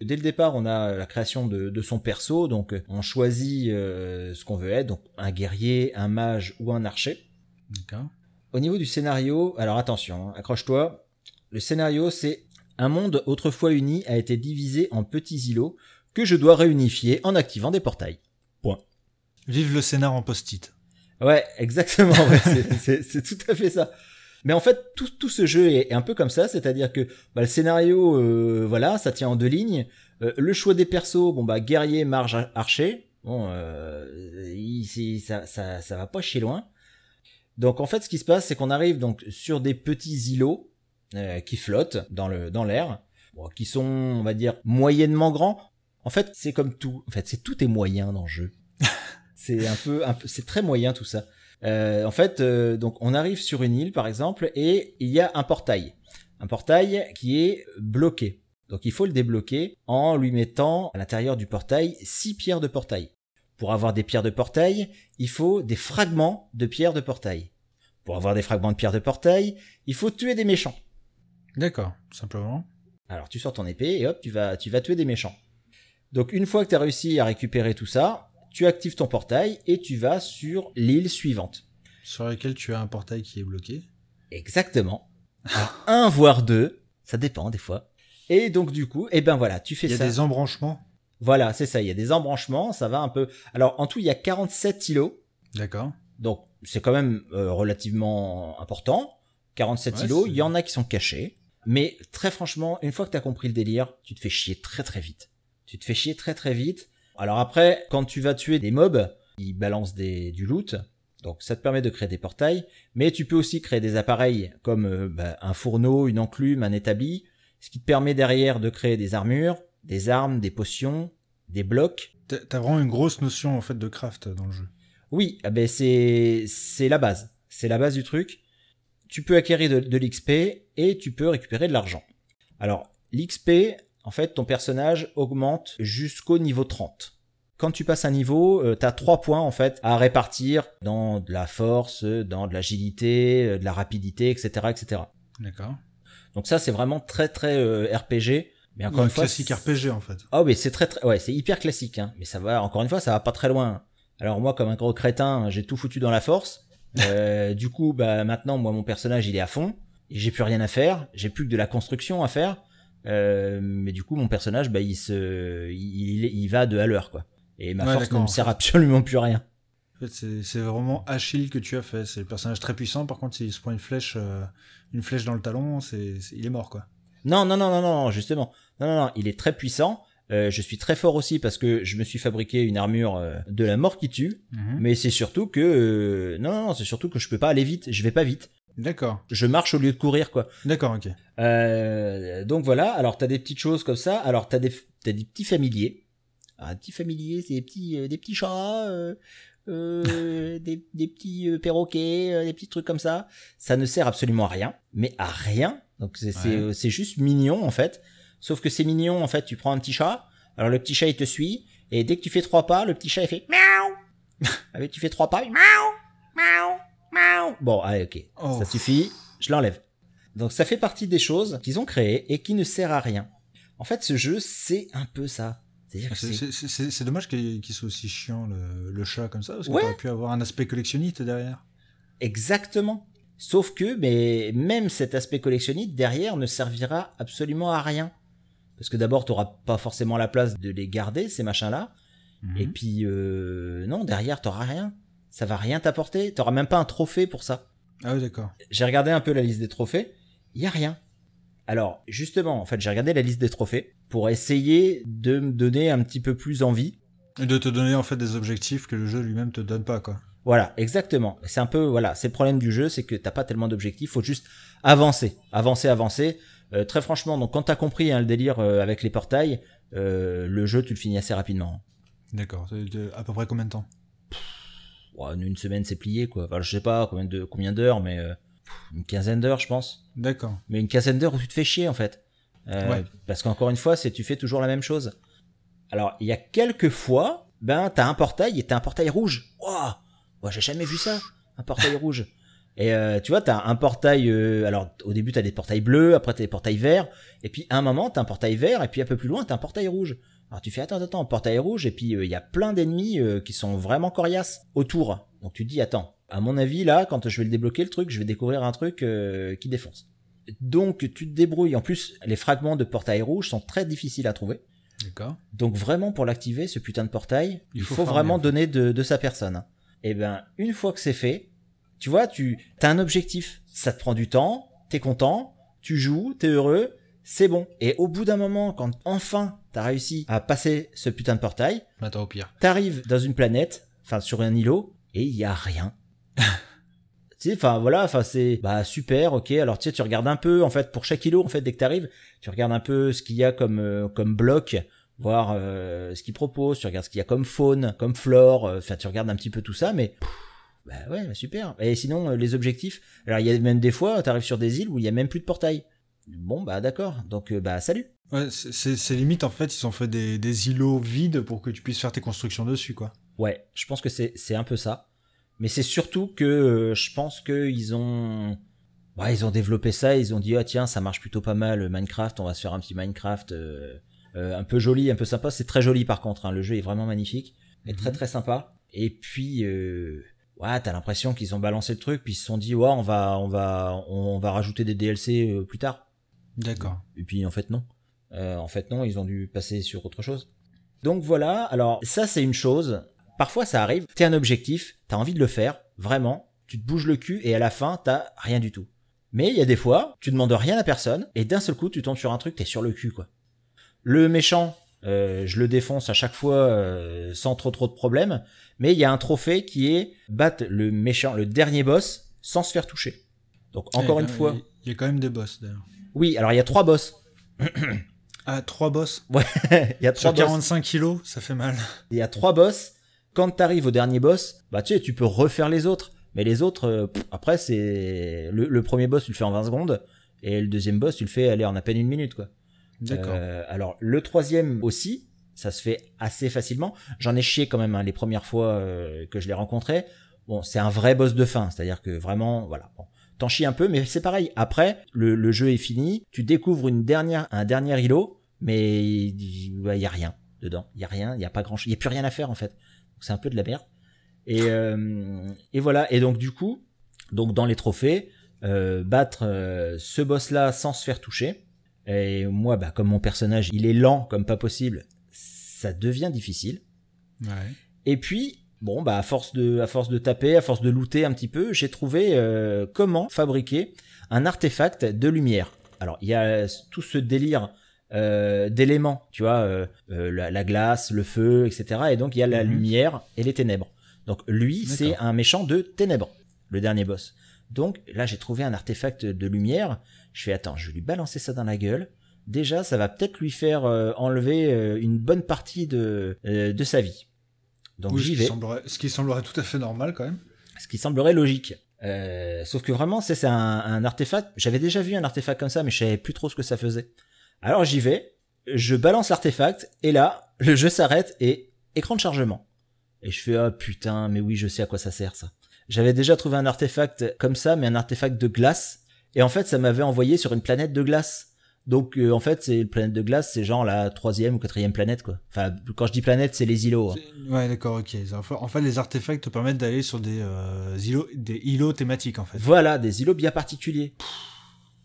Dès le départ, on a la création de, de son perso, donc euh, on choisit euh, ce qu'on veut être, donc un guerrier, un mage ou un archer. D'accord. Au niveau du scénario, alors attention, hein, accroche-toi. Le scénario, c'est un monde autrefois uni a été divisé en petits îlots que je dois réunifier en activant des portails. Vive le scénar en post-it. Ouais, exactement. ouais, c'est- tout à fait ça. Mais en fait, tout, tout ce jeu est, est un peu comme ça, c'est-à-dire que bah, le scénario, euh, voilà, ça tient en deux lignes. Euh, le choix des persos, bon bah guerrier, marge, ar- archer. Bon, euh, c'est- ça, ça, ça va pas chez loin. Donc en fait, ce qui se passe, c'est qu'on arrive donc sur des petits îlots euh, qui flottent dans le dans l'air, bon, qui sont, on va dire, moyennement grands. En fait, c'est comme tout. En fait, c'est tout est moyen dans le jeu. C'est un peu, un peu, c'est très moyen tout ça. Euh, en fait, euh, donc on arrive sur une île par exemple et il y a un portail, un portail qui est bloqué. Donc il faut le débloquer en lui mettant à l'intérieur du portail six pierres de portail. Pour avoir des pierres de portail, il faut des fragments de pierres de portail. Pour avoir des fragments de pierres de portail, il faut tuer des méchants. D'accord, simplement. Alors tu sors ton épée et hop, tu vas, tu vas tuer des méchants. Donc une fois que tu as réussi à récupérer tout ça, tu actives ton portail et tu vas sur l'île suivante. Sur laquelle tu as un portail qui est bloqué. Exactement. Alors, un voire deux, ça dépend des fois. Et donc du coup, eh ben voilà, tu fais Il y a ça. des embranchements. Voilà, c'est ça, il y a des embranchements, ça va un peu. Alors en tout, il y a 47 îlots. D'accord. Donc c'est quand même euh, relativement important. 47 Ouais, îlots, il y en a qui sont cachés. Mais très franchement, une fois que tu as compris le délire, tu te fais chier très très vite. Tu te fais chier très très vite. Alors après, quand tu vas tuer des mobs, ils balancent des, du loot. Donc ça te permet de créer des portails. Mais tu peux aussi créer des appareils comme euh, bah, un fourneau, une enclume, un établi. Ce qui te permet derrière de créer des armures, des armes, des potions, des blocs. T'as vraiment une grosse notion en fait de craft dans le jeu. Oui, ah ben c'est c'est la base. C'est la base du truc. Tu peux acquérir de, de l'XP et tu peux récupérer de l'argent. Alors, l'XP, en fait, ton personnage augmente jusqu'au niveau 30. Quand tu passes un niveau, euh, t'as trois points en fait à répartir dans de la force, dans de l'agilité, euh, de la rapidité, etc., etc. D'accord. Donc ça, c'est vraiment très très euh, RPG. Mais encore Un une fois, classique RPG en fait. Oh mais c'est très très ouais c'est hyper classique hein. mais ça va encore une fois ça va pas très loin. Alors moi comme un gros crétin j'ai tout foutu dans la force. Euh, du coup bah maintenant moi mon personnage il est à fond et j'ai plus rien à faire j'ai plus que de la construction à faire. Euh, mais du coup mon personnage bah il se il, il, il va de à l'heure quoi. Et ma Ouais, force ne me sert absolument plus à rien. En fait, c'est c'est vraiment Achille que tu as fait. C'est le personnage très puissant. Par contre, s'il se prend une flèche, euh, une flèche dans le talon, c'est c'est- il est mort quoi. Non, non, non, non, non, justement. Non, non, non, il est très puissant. Euh, je suis très fort aussi parce que je me suis fabriqué une armure euh, de la mort qui tue. Mhm. Mais c'est surtout que euh, non, non, non, c'est surtout que je peux pas aller vite. Je vais pas vite. D'accord. Je marche au lieu de courir, quoi. D'accord, ok. Euh, donc voilà. Alors t'as des petites choses comme ça. Alors t'as des t'as des petits familiers. Un petit familier, c'est des petits euh, des petits chats, euh, euh, des, des petits euh, perroquets, euh, des petits trucs comme ça. Ça ne sert absolument à rien, mais à rien. Donc c'est c'est Ouais. juste mignon en fait. Sauf que c'est mignon en fait. Tu prends un petit chat. Alors le petit chat il te suit et dès que tu fais trois pas, le petit chat il fait miaou. Allez, tu fais trois pas, il miaou, miaou. Bon, allez, ok. Oh. Ça suffit, je l'enlève. Donc ça fait partie des choses qu'ils ont créées et qui ne sert à rien. En fait, ce jeu, c'est un peu ça. C'est- dommage qu'il qu'il soit aussi chiant le, le chat comme ça, parce qu'il Ouais. aurait pu avoir un aspect collectionniste derrière. Exactement. Sauf que, mais même cet aspect collectionniste derrière ne servira absolument à rien. Parce que d'abord, tu n'auras pas forcément la place de les garder, ces machins-là. Mhm. Et puis, euh, non, derrière, t'auras rien. Ça va rien t'apporter. T'auras même pas un trophée pour ça. Ah oui, d'accord. J'ai regardé un peu la liste des trophées. Il y a rien. Alors, justement, en fait, j'ai regardé la liste des trophées pour essayer de me donner un petit peu plus envie. Et de te donner en fait des objectifs que le jeu lui-même te donne pas, quoi. Voilà, exactement. C'est un peu, voilà, c'est le problème du jeu, c'est que t'as pas tellement d'objectifs, faut juste avancer, avancer, avancer. Euh, très franchement, donc quand t'as compris hein, le délire euh, avec les portails, euh, le jeu tu le finis assez rapidement. D'accord. À peu près combien de temps? En une semaine c'est plié quoi. Enfin, je sais pas combien de combien d'heures, mais euh, une quinzaine d'heures je pense. D'accord. Mais une quinzaine d'heures où tu te fais chier en fait. Euh, Ouais. Parce qu'encore une fois, c'est tu fais toujours la même chose. Alors il y a quelques fois, ben t'as un portail et t'as un portail rouge. Waouh, moi j'ai jamais vu ça, un portail rouge. Et euh, tu vois, t'as un portail. euh, alors au début t'as des portails bleus, après t'as des portails verts, et puis à un moment t'as un portail vert, et puis un peu plus loin t'as un portail rouge. Alors tu fais attends attends, portail rouge, et puis euh, il y a plein d'ennemis euh, qui sont vraiment coriaces autour. Donc tu te dis attends, à mon avis là, quand je vais le débloquer le truc, je vais découvrir un truc euh, qui défonce. Donc tu te débrouilles. En plus, les fragments de portail rouge sont très difficiles à trouver. D'accord. Donc vraiment pour l'activer, ce putain de portail, il, Il faut, vraiment donner de, de sa personne. Et ben une fois que c'est fait, tu vois, tu as un objectif. Ça te prend du temps, t'es content, tu joues, t'es heureux, c'est bon. Et au bout d'un moment, quand enfin t'as réussi à passer ce putain de portail, Attends au pire. t'arrives dans une planète, enfin sur un îlot, et il y a rien. tu sais, enfin voilà, enfin c'est bah super, ok. Alors tu sais, tu regardes un peu en fait pour chaque îlot en fait dès que t'arrives, tu regardes un peu ce qu'il y a comme euh, comme bloc, voir euh, ce qu'ils proposent, tu regardes ce qu'il y a comme faune, comme flore, euh, enfin tu regardes un petit peu tout ça, mais pff, bah ouais, bah, super. Et sinon euh, les objectifs, alors il y a même des fois, t'arrives sur des îles où il y a même plus de portail. Bon bah d'accord, donc euh, bah salut. Ouais, c'est- limite en fait, ils ont fait des, des îlots vides pour que tu puisses faire tes constructions dessus, quoi. Ouais, je pense que c'est un peu ça. Mais c'est surtout que euh, je pense que ils ont ouais, ils ont développé ça, ils ont dit ah tiens, ça marche plutôt pas mal Minecraft, on va se faire un petit Minecraft euh, euh, un peu joli, un peu sympa, c'est très joli par contre hein, le jeu est vraiment magnifique et Mhm. très très sympa. Et puis ouais, t'as l'impression qu'ils ont balancé le truc puis ils se sont dit ouais, on va on va on va rajouter des DLC plus tard. D'accord. Et puis en fait non. Euh, en fait non, ils ont dû passer sur autre chose. Donc voilà, alors ça c'est une chose. Parfois ça arrive, t'es un objectif, t'as envie de le faire, vraiment, tu te bouges le cul et à la fin t'as rien du tout. Mais il y a des fois, tu demandes rien à personne et d'un seul coup tu tombes sur un truc, t'es sur le cul quoi. Le méchant, euh, je le défonce à chaque fois euh, sans trop trop de problèmes, mais il y a un trophée qui est battre le méchant, le dernier boss sans se faire toucher. Donc encore Eh, une a- fois, Il y a quand même des boss d'ailleurs. Oui, alors il y a trois boss. Ah, trois boss Ouais, il y a trois Sur boss. 45 kilos, ça fait mal. Il y a trois boss. Quand t'arrives au dernier boss, bah tu sais, tu peux refaire les autres. Mais les autres, euh, pff, après, c'est. Le, le premier boss, tu le fais en 20 secondes. Et le deuxième boss, tu le fais aller en à peine une minute, quoi. D'accord. Euh, alors, le troisième aussi, ça se fait assez facilement. J'en ai chié quand même hein, les premières fois euh, que je l'ai rencontré. Bon, c'est un vrai boss de fin. C'est-à-dire que vraiment, voilà. Bon, T'en chies un peu, mais c'est pareil. Après, le, le jeu est fini. Tu découvres une dernière, un dernier îlot, mais il ouais, y a rien dedans. Il y a rien. Il y a pas grand chose. Il y a plus rien à faire en fait. Donc, C'est un peu de la merde. Et, euh, et voilà. Et donc du coup, donc dans les trophées, euh, battre euh, ce boss-là sans se faire toucher. Et moi, bah, comme mon personnage, il est lent comme pas possible, ça devient difficile. Ouais. Et puis, bon, bah, à force de, à force de taper, à force de looter un petit peu, j'ai trouvé euh, comment fabriquer un artefact de lumière. Alors, il y a tout ce délire euh, d'éléments, tu vois, euh, la, la glace, le feu, etc. Et donc, il y a la Mhm. lumière et les ténèbres. Donc, lui, c'est un méchant de ténèbres, le dernier boss. Donc, là, j'ai trouvé un artefact de lumière. Je fais, attends, je vais lui balancer ça dans la gueule. Déjà, ça va peut-être lui faire euh, enlever une bonne partie de, de sa vie. Donc, Oui, j'y qui vais semblerait- ce qui semblerait tout à fait normal quand même. ce qui semblerait logique. Euh, sauf que vraiment, c'est un artefact. J'avais déjà vu un artefact comme ça, mais je savais plus trop ce que ça faisait. Alors j'y vais, je balance l'artefact, et là, le jeu s'arrête et écran de chargement. Et je fais ah putain, mais oui, je sais à quoi ça sert ça. J'avais déjà trouvé un artefact comme ça, mais un artefact de glace. Et en fait, ça m'avait envoyé sur une planète de glace. Donc euh, en fait, c'est une planète de glace, c'est genre la troisième ou quatrième planète quoi. Enfin, quand je dis planète, c'est les îlots. hein. Ouais, d'accord, ok. En fait- les artefacts te permettent d'aller sur des, euh, îlots, des îlots thématiques, en fait. Voilà, des îlots bien particuliers.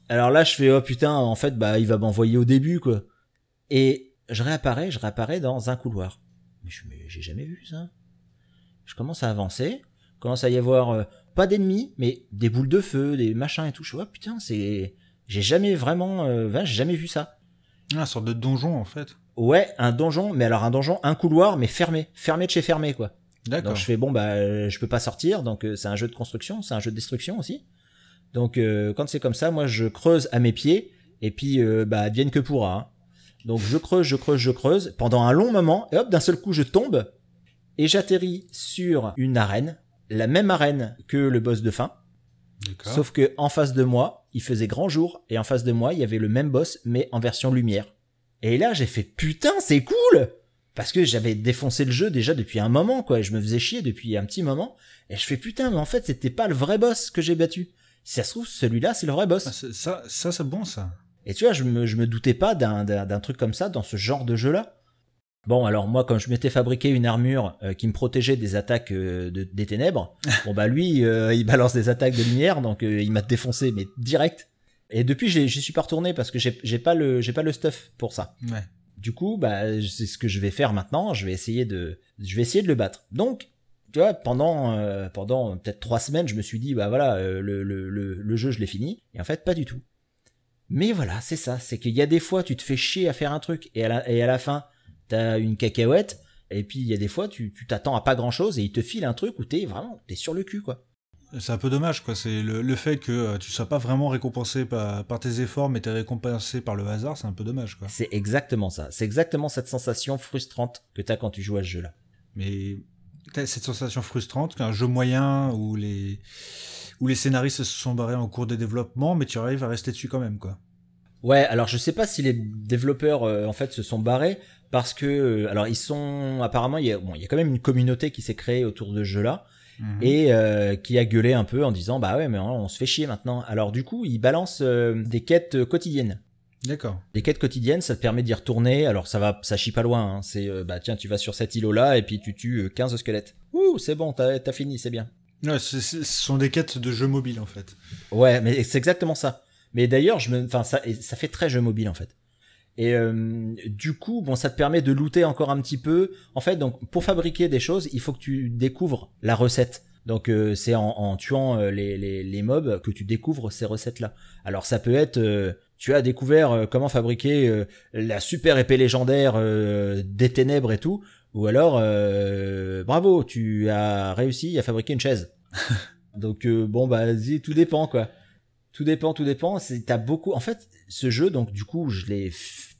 Alors là, je fais, oh putain, en fait, bah, il va m'envoyer au début, quoi. Et je réapparais, je réapparais dans un couloir. Mais je, mais j'ai jamais vu ça. Je commence à avancer. commence à y avoir euh, pas d'ennemis, mais des boules de feu, des machins et tout. Je vois, putain, c'est, j'ai jamais vraiment, euh, j'ai jamais vu ça. Ah, une sorte de donjon en fait. Ouais, un donjon, mais alors un donjon, un couloir, mais fermé, fermé de chez fermé quoi. D'accord. Donc je fais bon bah euh, je peux pas sortir, donc euh, c'est un jeu de construction, c'est un jeu de destruction aussi. Donc euh, quand c'est comme ça, moi je creuse à mes pieds et puis euh, bah advienne que pourra. hein. Donc je creuse, je creuse, je creuse pendant un long moment et hop d'un seul coup je tombe et j'atterris sur une arène, la même arène que le boss de fin, D'accord. sauf que en face de moi il faisait grand jour et en face de moi il y avait le même boss mais en version lumière. Et là j'ai fait putain c'est cool parce que j'avais défoncé le jeu déjà depuis un moment, quoi. et Je me faisais chier depuis un petit moment. Et je fais putain, mais en fait, c'était pas le vrai boss que j'ai battu. Si ça se trouve, celui-là, c'est le vrai boss. Ah, ça, ça c'est bon ça. Et tu vois, je me, je me doutais pas d'un, d'un, d'un truc comme ça dans ce genre de jeu-là. Bon, alors moi, quand je m'étais fabriqué une armure euh, qui me protégeait des attaques euh, de- des ténèbres, bon bah lui, euh, il balance des attaques de lumière, donc il m'a défoncé, mais direct. Et depuis, j'y suis pas retourné parce que j'ai, pas le, j'ai pas le stuff pour ça. Ouais. Du coup, bah, c'est ce que je vais faire maintenant. Je vais essayer de, je vais essayer de le battre. Donc, tu vois, pendant, pendant peut-être trois semaines, je me suis dit, bah voilà, le, le, le, le jeu, je l'ai fini. Et en fait, pas du tout. Mais voilà, c'est ça. C'est qu'il y a des fois, tu te fais chier à faire un truc et à la, et à la fin, t'as une cacahuète. Et puis, il y a des fois, tu tu t'attends à pas grand chose et il te file un truc où t'es vraiment, t'es sur le cul, quoi. C'est un peu dommage, quoi. C'est le, le fait que euh, tu sois pas vraiment récompensé par, par tes efforts, mais t'es récompensé par le hasard, c'est un peu dommage, quoi. C'est exactement ça. C'est exactement cette sensation frustrante que t'as quand tu joues à ce jeu-là. Mais t'as cette sensation frustrante qu'un jeu moyen où les où les scénaristes se sont barrés en cours de développement, mais tu arrives à rester dessus quand même, quoi. Ouais, alors je sais pas si les développeurs euh, en fait se sont barrés parce que euh, alors ils sont apparemment il y a bon il y a quand même une communauté qui s'est créée autour de ce jeu-là Mhm. et euh, qui a gueulé un peu en disant bah ouais mais on se fait chier maintenant. Alors du coup, ils balancent euh, des quêtes euh, quotidiennes. D'accord. Des quêtes quotidiennes, ça te permet d'y retourner. Alors ça va, ça chie pas loin. hein. C'est euh, bah tiens, tu vas sur cet îlot-là et puis tu tues euh, 15 squelettes. Ouh, c'est bon, t'as t'as fini, c'est bien. Ouais, ce sont des quêtes de jeux mobiles, en fait. Ouais, mais c'est exactement ça. Mais d'ailleurs, je me, enfin, ça, ça fait très jeu mobile en fait. Et euh, du coup, bon, ça te permet de looter encore un petit peu. En fait, donc pour fabriquer des choses, il faut que tu découvres la recette. Donc euh, c'est en, en tuant euh, les, les, les mobs que tu découvres ces recettes-là. Alors ça peut être, euh, tu as découvert euh, comment fabriquer euh, la super épée légendaire des ténèbres et tout, ou alors bravo, tu as réussi à fabriquer une chaise. donc bon bah tout dépend quoi. Tout dépend, tout dépend. T'as beaucoup. En fait, ce jeu, donc du coup, je l'ai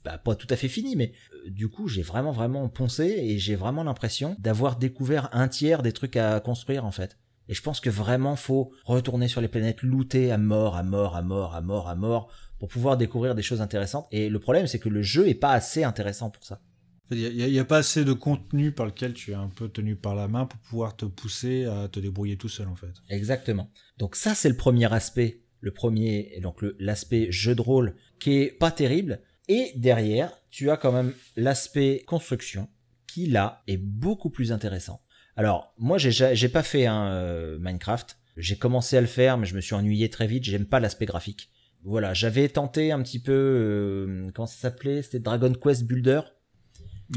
bah, pas tout à fait fini, mais euh, du coup, j'ai vraiment, vraiment poncé et j'ai vraiment l'impression d'avoir découvert un tiers des trucs à construire en fait. Et je pense que vraiment faut retourner sur les planètes, looter à mort, à mort, à mort, à mort, à mort, pour pouvoir découvrir des choses intéressantes. Et le problème, c'est que le jeu est pas assez intéressant pour ça. Il n'y a pas assez de contenu par lequel tu es un peu tenu par la main pour pouvoir te pousser à te débrouiller tout seul, en fait. Exactement. Donc ça, c'est le premier aspect, le premier, et donc l'aspect jeu de rôle qui est pas terrible. Et derrière, tu as quand même l'aspect construction qui là est beaucoup plus intéressant. Alors moi, j'ai ja- j'ai pas fait un euh, Minecraft. J'ai commencé à le faire, mais je me suis ennuyé très vite. J'aime pas l'aspect graphique. Voilà, j'avais tenté un petit peu, euh, comment ça s'appelait? C'était Dragon Quest Builder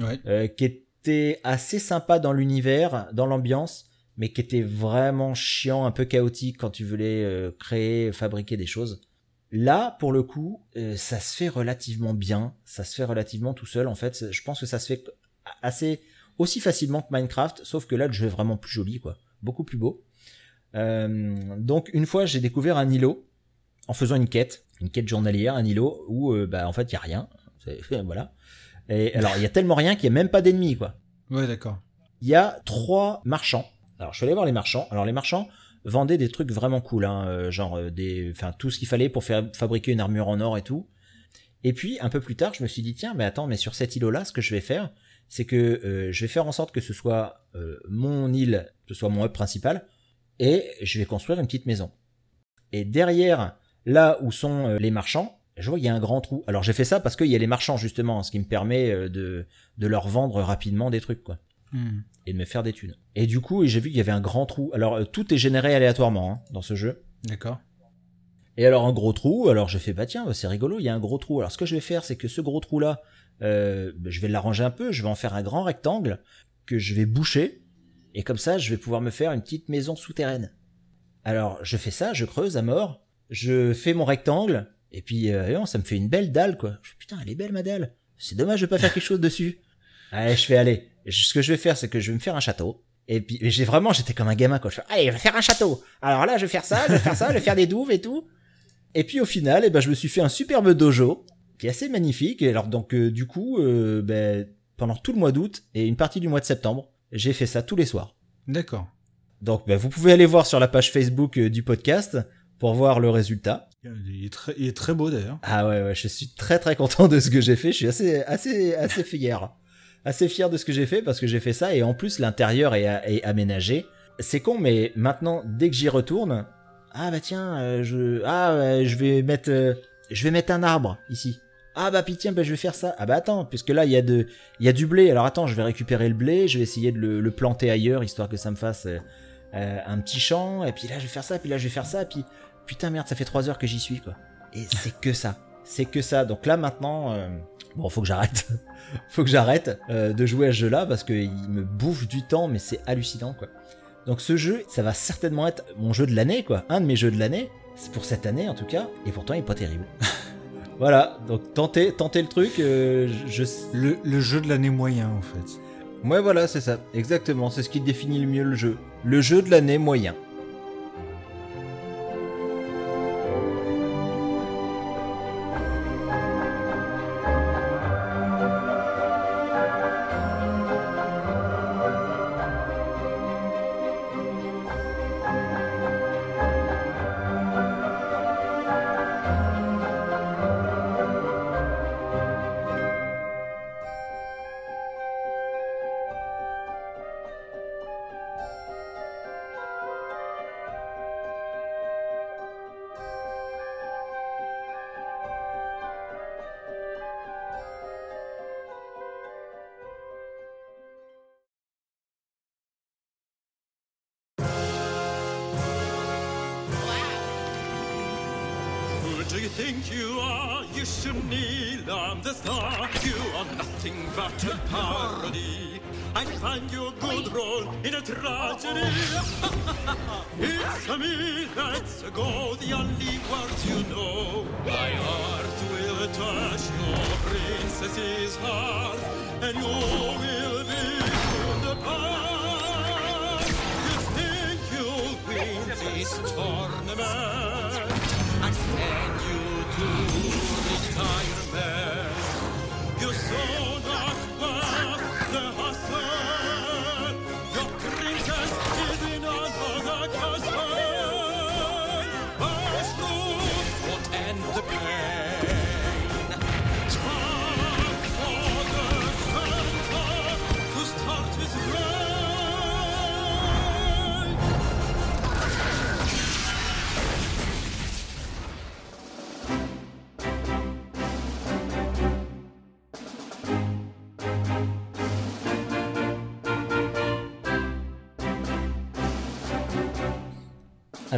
Ouais. euh, qui était assez sympa dans l'univers, dans l'ambiance, mais qui était vraiment chiant, un peu chaotique quand tu voulais euh, créer, fabriquer des choses. Là, pour le coup, euh, ça se fait relativement bien, ça se fait relativement tout seul en fait. Je pense que ça se fait assez aussi facilement que Minecraft, sauf que là le jeu est vraiment plus joli, quoi, beaucoup plus beau. Euh, donc une fois, j'ai découvert un îlot en faisant une quête, une quête journalière, un îlot où bah en fait il y a rien, voilà. Et alors, il y a tellement rien qu'il n'y a même pas d'ennemis, quoi. Ouais, d'accord. Il y a trois marchands. Alors, je suis allé voir les marchands. Alors, les marchands vendaient des trucs vraiment cool, hein, euh, genre euh, des, enfin, tout ce qu'il fallait pour faire fabriquer une armure en or et tout. Et puis, un peu plus tard, je me suis dit, tiens, mais attends, mais sur cet îlot-là, ce que je vais faire, c'est que euh, je vais faire en sorte que ce soit mon île, que ce soit mon hub principal, et je vais construire une petite maison. Et derrière, là où sont les marchands, je vois qu'il y a un grand trou. Alors j'ai fait ça parce qu'il y a les marchands justement, ce qui me permet de, de leur vendre rapidement des trucs, quoi. Hmm. Et de me faire des thunes. Et du coup, j'ai vu qu'il y avait un grand trou. Alors euh, tout est généré aléatoirement hein, dans ce jeu. D'accord. Et alors un gros trou, alors je fais bah tiens, bah, c'est rigolo, il y a un gros trou. Alors ce que je vais faire, c'est que ce gros trou là, euh, bah, je vais l'arranger un peu, je vais en faire un grand rectangle que je vais boucher. Et comme ça, je vais pouvoir me faire une petite maison souterraine. Alors, je fais ça, je creuse à mort, je fais mon rectangle, et puis euh, ça me fait une belle dalle, quoi. Je fais, putain, elle est belle ma dalle. C'est dommage de pas faire quelque chose dessus. Allez, je fais aller. Ce que je vais faire, c'est que je vais me faire un château. Et puis, j'ai vraiment, j'étais comme un gamin, quoi. Je fais, allez, je vais faire un château. Alors là, je vais faire ça, je vais faire ça, je vais faire des douves et tout. Et puis au final, eh ben, je me suis fait un superbe dojo qui est assez magnifique. Et alors donc euh, du coup, euh, ben, pendant tout le mois d'août et une partie du mois de septembre, j'ai fait ça tous les soirs. D'accord. Donc ben, vous pouvez aller voir sur la page Facebook euh, du podcast pour voir le résultat. Il est très, il est très beau d'ailleurs. Ah ouais, ouais, je suis très très content de ce que j'ai fait. Je suis assez assez assez fier, assez fier de ce que j'ai fait parce que j'ai fait ça et en plus l'intérieur est, aménagé. C'est con, mais maintenant dès que j'y retourne, ah bah tiens, euh, je ah je vais mettre euh, je vais mettre un arbre ici. Ah bah puis tiens, bah, je vais faire ça. Ah bah attends, puisque là il y a de il y a du blé. Alors attends, je vais récupérer le blé, je vais essayer de le, planter ailleurs histoire que ça me fasse euh, un petit champ. Et puis là je vais faire ça, puis là je vais faire ça, puis putain merde, ça fait trois heures que j'y suis quoi. Et c'est que ça, c'est que ça. Donc là maintenant, bon faut que j'arrête, faut que j'arrête de jouer à ce jeu-là parce qu'il me bouffe du temps, mais c'est hallucinant quoi. Donc ce jeu, ça va certainement être mon jeu de l'année, quoi. Un de mes jeux de l'année. C'est pour cette année en tout cas. Et pourtant, il est pas terrible. voilà, donc tentez, tentez le truc. Euh, je... Le, le, jeu de l'année moyen en fait. Ouais, voilà, c'est ça. Exactement, c'est ce qui définit le mieux le jeu. Le jeu de l'année moyen. The star. You are nothing but a parody. I find your good role in a tragedy. it's a me, let's go, the only words you know. My heart will touch your princess's heart, and you will be the part. You think you'll win this tournament? I send you to retirement.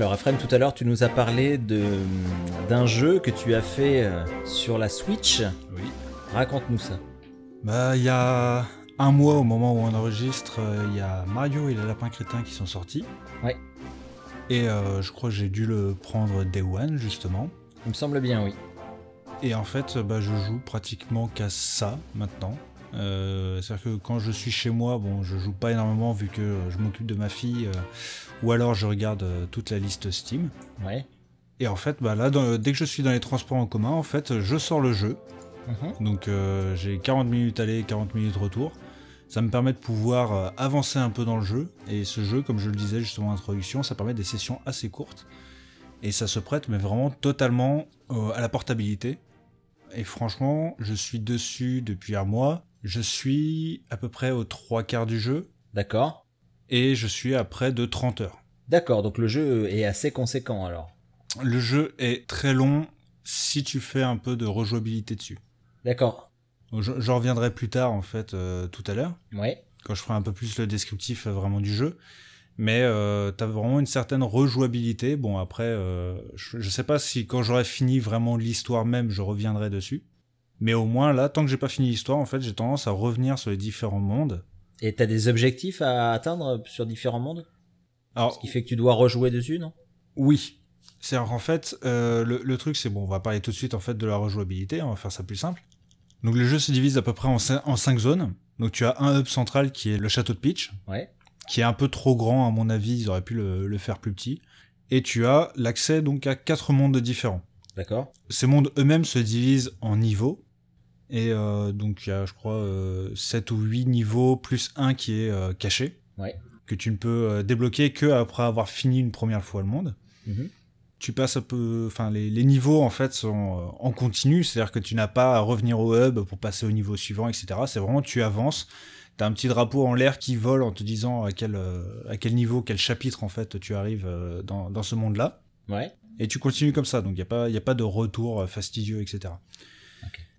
Alors Ephraim, tout à l'heure, tu nous as parlé de d'un jeu que tu as fait euh, sur la Switch. Oui. Raconte-nous ça. Bah, il y a un mois au moment où on enregistre, euh, il y a Mario et les lapins crétins qui sont sortis. Ouais. Et euh, je crois que j'ai dû le prendre Day One, justement. Il me semble bien, oui. Et en fait, bah, je joue pratiquement qu'à ça maintenant. Euh, C'est-à-dire que quand je suis chez moi, bon, je joue pas énormément vu que je m'occupe de ma fille, euh, ou alors je regarde euh, toute la liste Steam. Ouais. Et en fait, bah là, dans- dès que je suis dans les transports en commun, en fait, je sors le jeu. Mhm. Donc euh, j'ai 40 minutes aller, 40 minutes retour. Ça me permet de pouvoir euh, avancer un peu dans le jeu. Et ce jeu, comme je le disais justement en introduction, ça permet des sessions assez courtes. Et ça se prête, mais vraiment totalement euh, à la portabilité. Et franchement, je suis dessus depuis un mois. Je suis à peu près aux trois quarts du jeu. D'accord. Et je suis à près de 30 heures. D'accord, donc le jeu est assez conséquent alors. Le jeu est très long si tu fais un peu de rejouabilité dessus. D'accord. Je- J'en reviendrai plus tard en fait euh, tout à l'heure. Ouais. quand je ferai un peu plus le descriptif euh, vraiment du jeu. Mais euh, t'as vraiment une certaine rejouabilité. Bon, après, euh, je, je sais pas si quand j'aurai fini vraiment l'histoire même, je reviendrai dessus. Mais au moins, là, tant que j'ai pas fini l'histoire, en fait, j'ai tendance à revenir sur les différents mondes Et t'as des objectifs à atteindre sur différents mondes? Alors, Ce qui fait que tu dois rejouer dessus, non? Oui. C'est en fait, euh, le, le truc, c'est bon, on va parler tout de suite en fait de la rejouabilité, on va faire ça plus simple. Donc le jeu se divise à peu près en cinq zones. Donc tu as un hub central qui est le château de Peach, Ouais. qui est un peu trop grand à mon avis, ils auraient pu le, le faire plus petit. Et tu as l'accès donc à quatre mondes différents. D'accord. Ces mondes eux-mêmes se divisent en niveaux. Et euh, donc il y a, je crois, euh, 7 ou 8 niveaux, plus un qui est euh, caché. Ouais. Que tu ne peux euh, débloquer que après avoir fini une première fois le monde. Mhm. Tu passes un peu, enfin les, les niveaux en fait sont en continu, c'est-à-dire que tu n'as pas à revenir au hub pour passer au niveau suivant, etc. C'est vraiment tu avances. T'as un petit drapeau en l'air qui vole en te disant à quel à quel niveau, quel chapitre en fait tu arrives dans, dans ce monde-là. Ouais. Et tu continues comme ça, donc il n'y a, pas- y a pas de retour fastidieux, etc.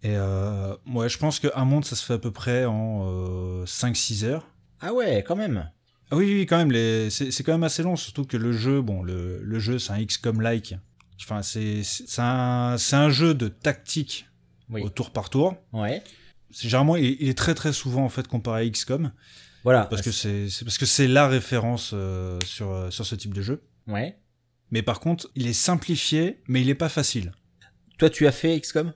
Et euh, ouais, je pense qu'un monde, ça se fait à peu près en euh, 5-6 heures. Ah ouais, quand même. Ah oui, oui, quand même, les... c'est quand même assez long, surtout que le jeu, bon, le, le jeu, c'est un XCOM-like. Enfin, c'est un, jeu de tactique Oui. au tour par tour. Ouais. C'est généralement, il, il est très très souvent en fait comparé à XCOM, Voilà. parce que c'est c'est- parce que c'est la référence euh, sur, euh, sur ce type de jeu. Ouais. Mais par contre, il est simplifié, mais il est pas facile. Toi, tu as fait XCOM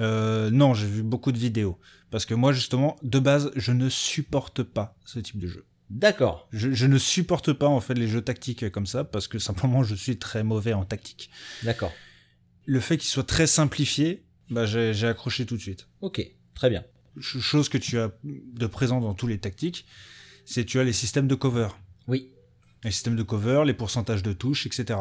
Euh, non, j'ai vu beaucoup de vidéos. Parce que moi, justement, de base, je ne supporte pas ce type de jeu. D'accord. Je, je ne supporte pas, en fait, les jeux tactiques comme ça, parce que simplement, je suis très mauvais en tactique. D'accord. Le fait qu'il soit très simplifié, bah, j'ai accroché tout de suite. Ok. Très bien. Ch- Chose que tu as de présent dans tous les tactiques, c'est tu as les systèmes de cover. Oui. Les systèmes de cover, les pourcentages de touches, etc.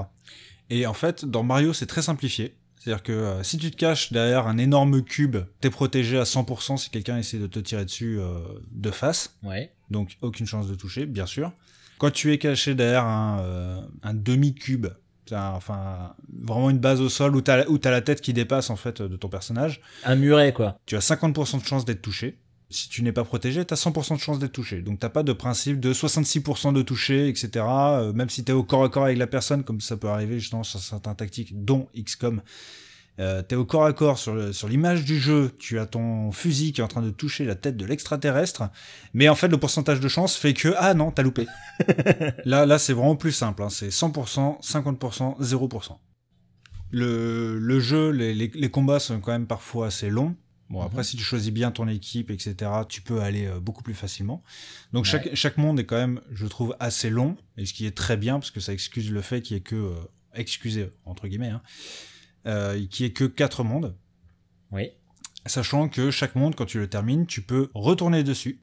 Et en fait, dans Mario, c'est très simplifié. C'est-à-dire que euh, si tu te caches derrière un énorme cube, t'es protégé à 100% si quelqu'un essaie de te tirer dessus euh, de face. Ouais. Donc aucune chance de toucher, bien sûr. Quand tu es caché derrière un, euh, un demi-cube, enfin vraiment une base au sol où t'as où t'as la tête qui dépasse en fait de ton personnage, Un muret, quoi. tu as 50% de chance d'être touché. Si tu n'es pas protégé, t'as 100% de chance d'être touché. Donc t'as pas de principe de 66% de touché, etc. Euh, même si t'es au corps à corps avec la personne, comme ça peut arriver justement sur certains tactiques, dont XCOM. Euh, t'es au corps à corps sur, le- sur l'image du jeu, tu as ton fusil qui est en train de toucher la tête de l'extraterrestre, mais en fait le pourcentage de chance fait que ah non t'as loupé. là là c'est vraiment plus simple, hein. c'est 100%, 50%, 0%. Le, le jeu, les, les, les combats sont quand même parfois assez longs. Bon, après, Mhm. si tu choisis bien ton équipe, etc., tu peux aller euh, beaucoup plus facilement. Donc, Ouais. chaque, chaque monde est quand même, je trouve, assez long, et ce qui est très bien, parce que ça excuse le fait qu'il y ait que, euh, excusez, entre guillemets, hein, euh, qu'il y ait que quatre mondes, Oui. sachant que chaque monde, quand tu le termines, tu peux retourner dessus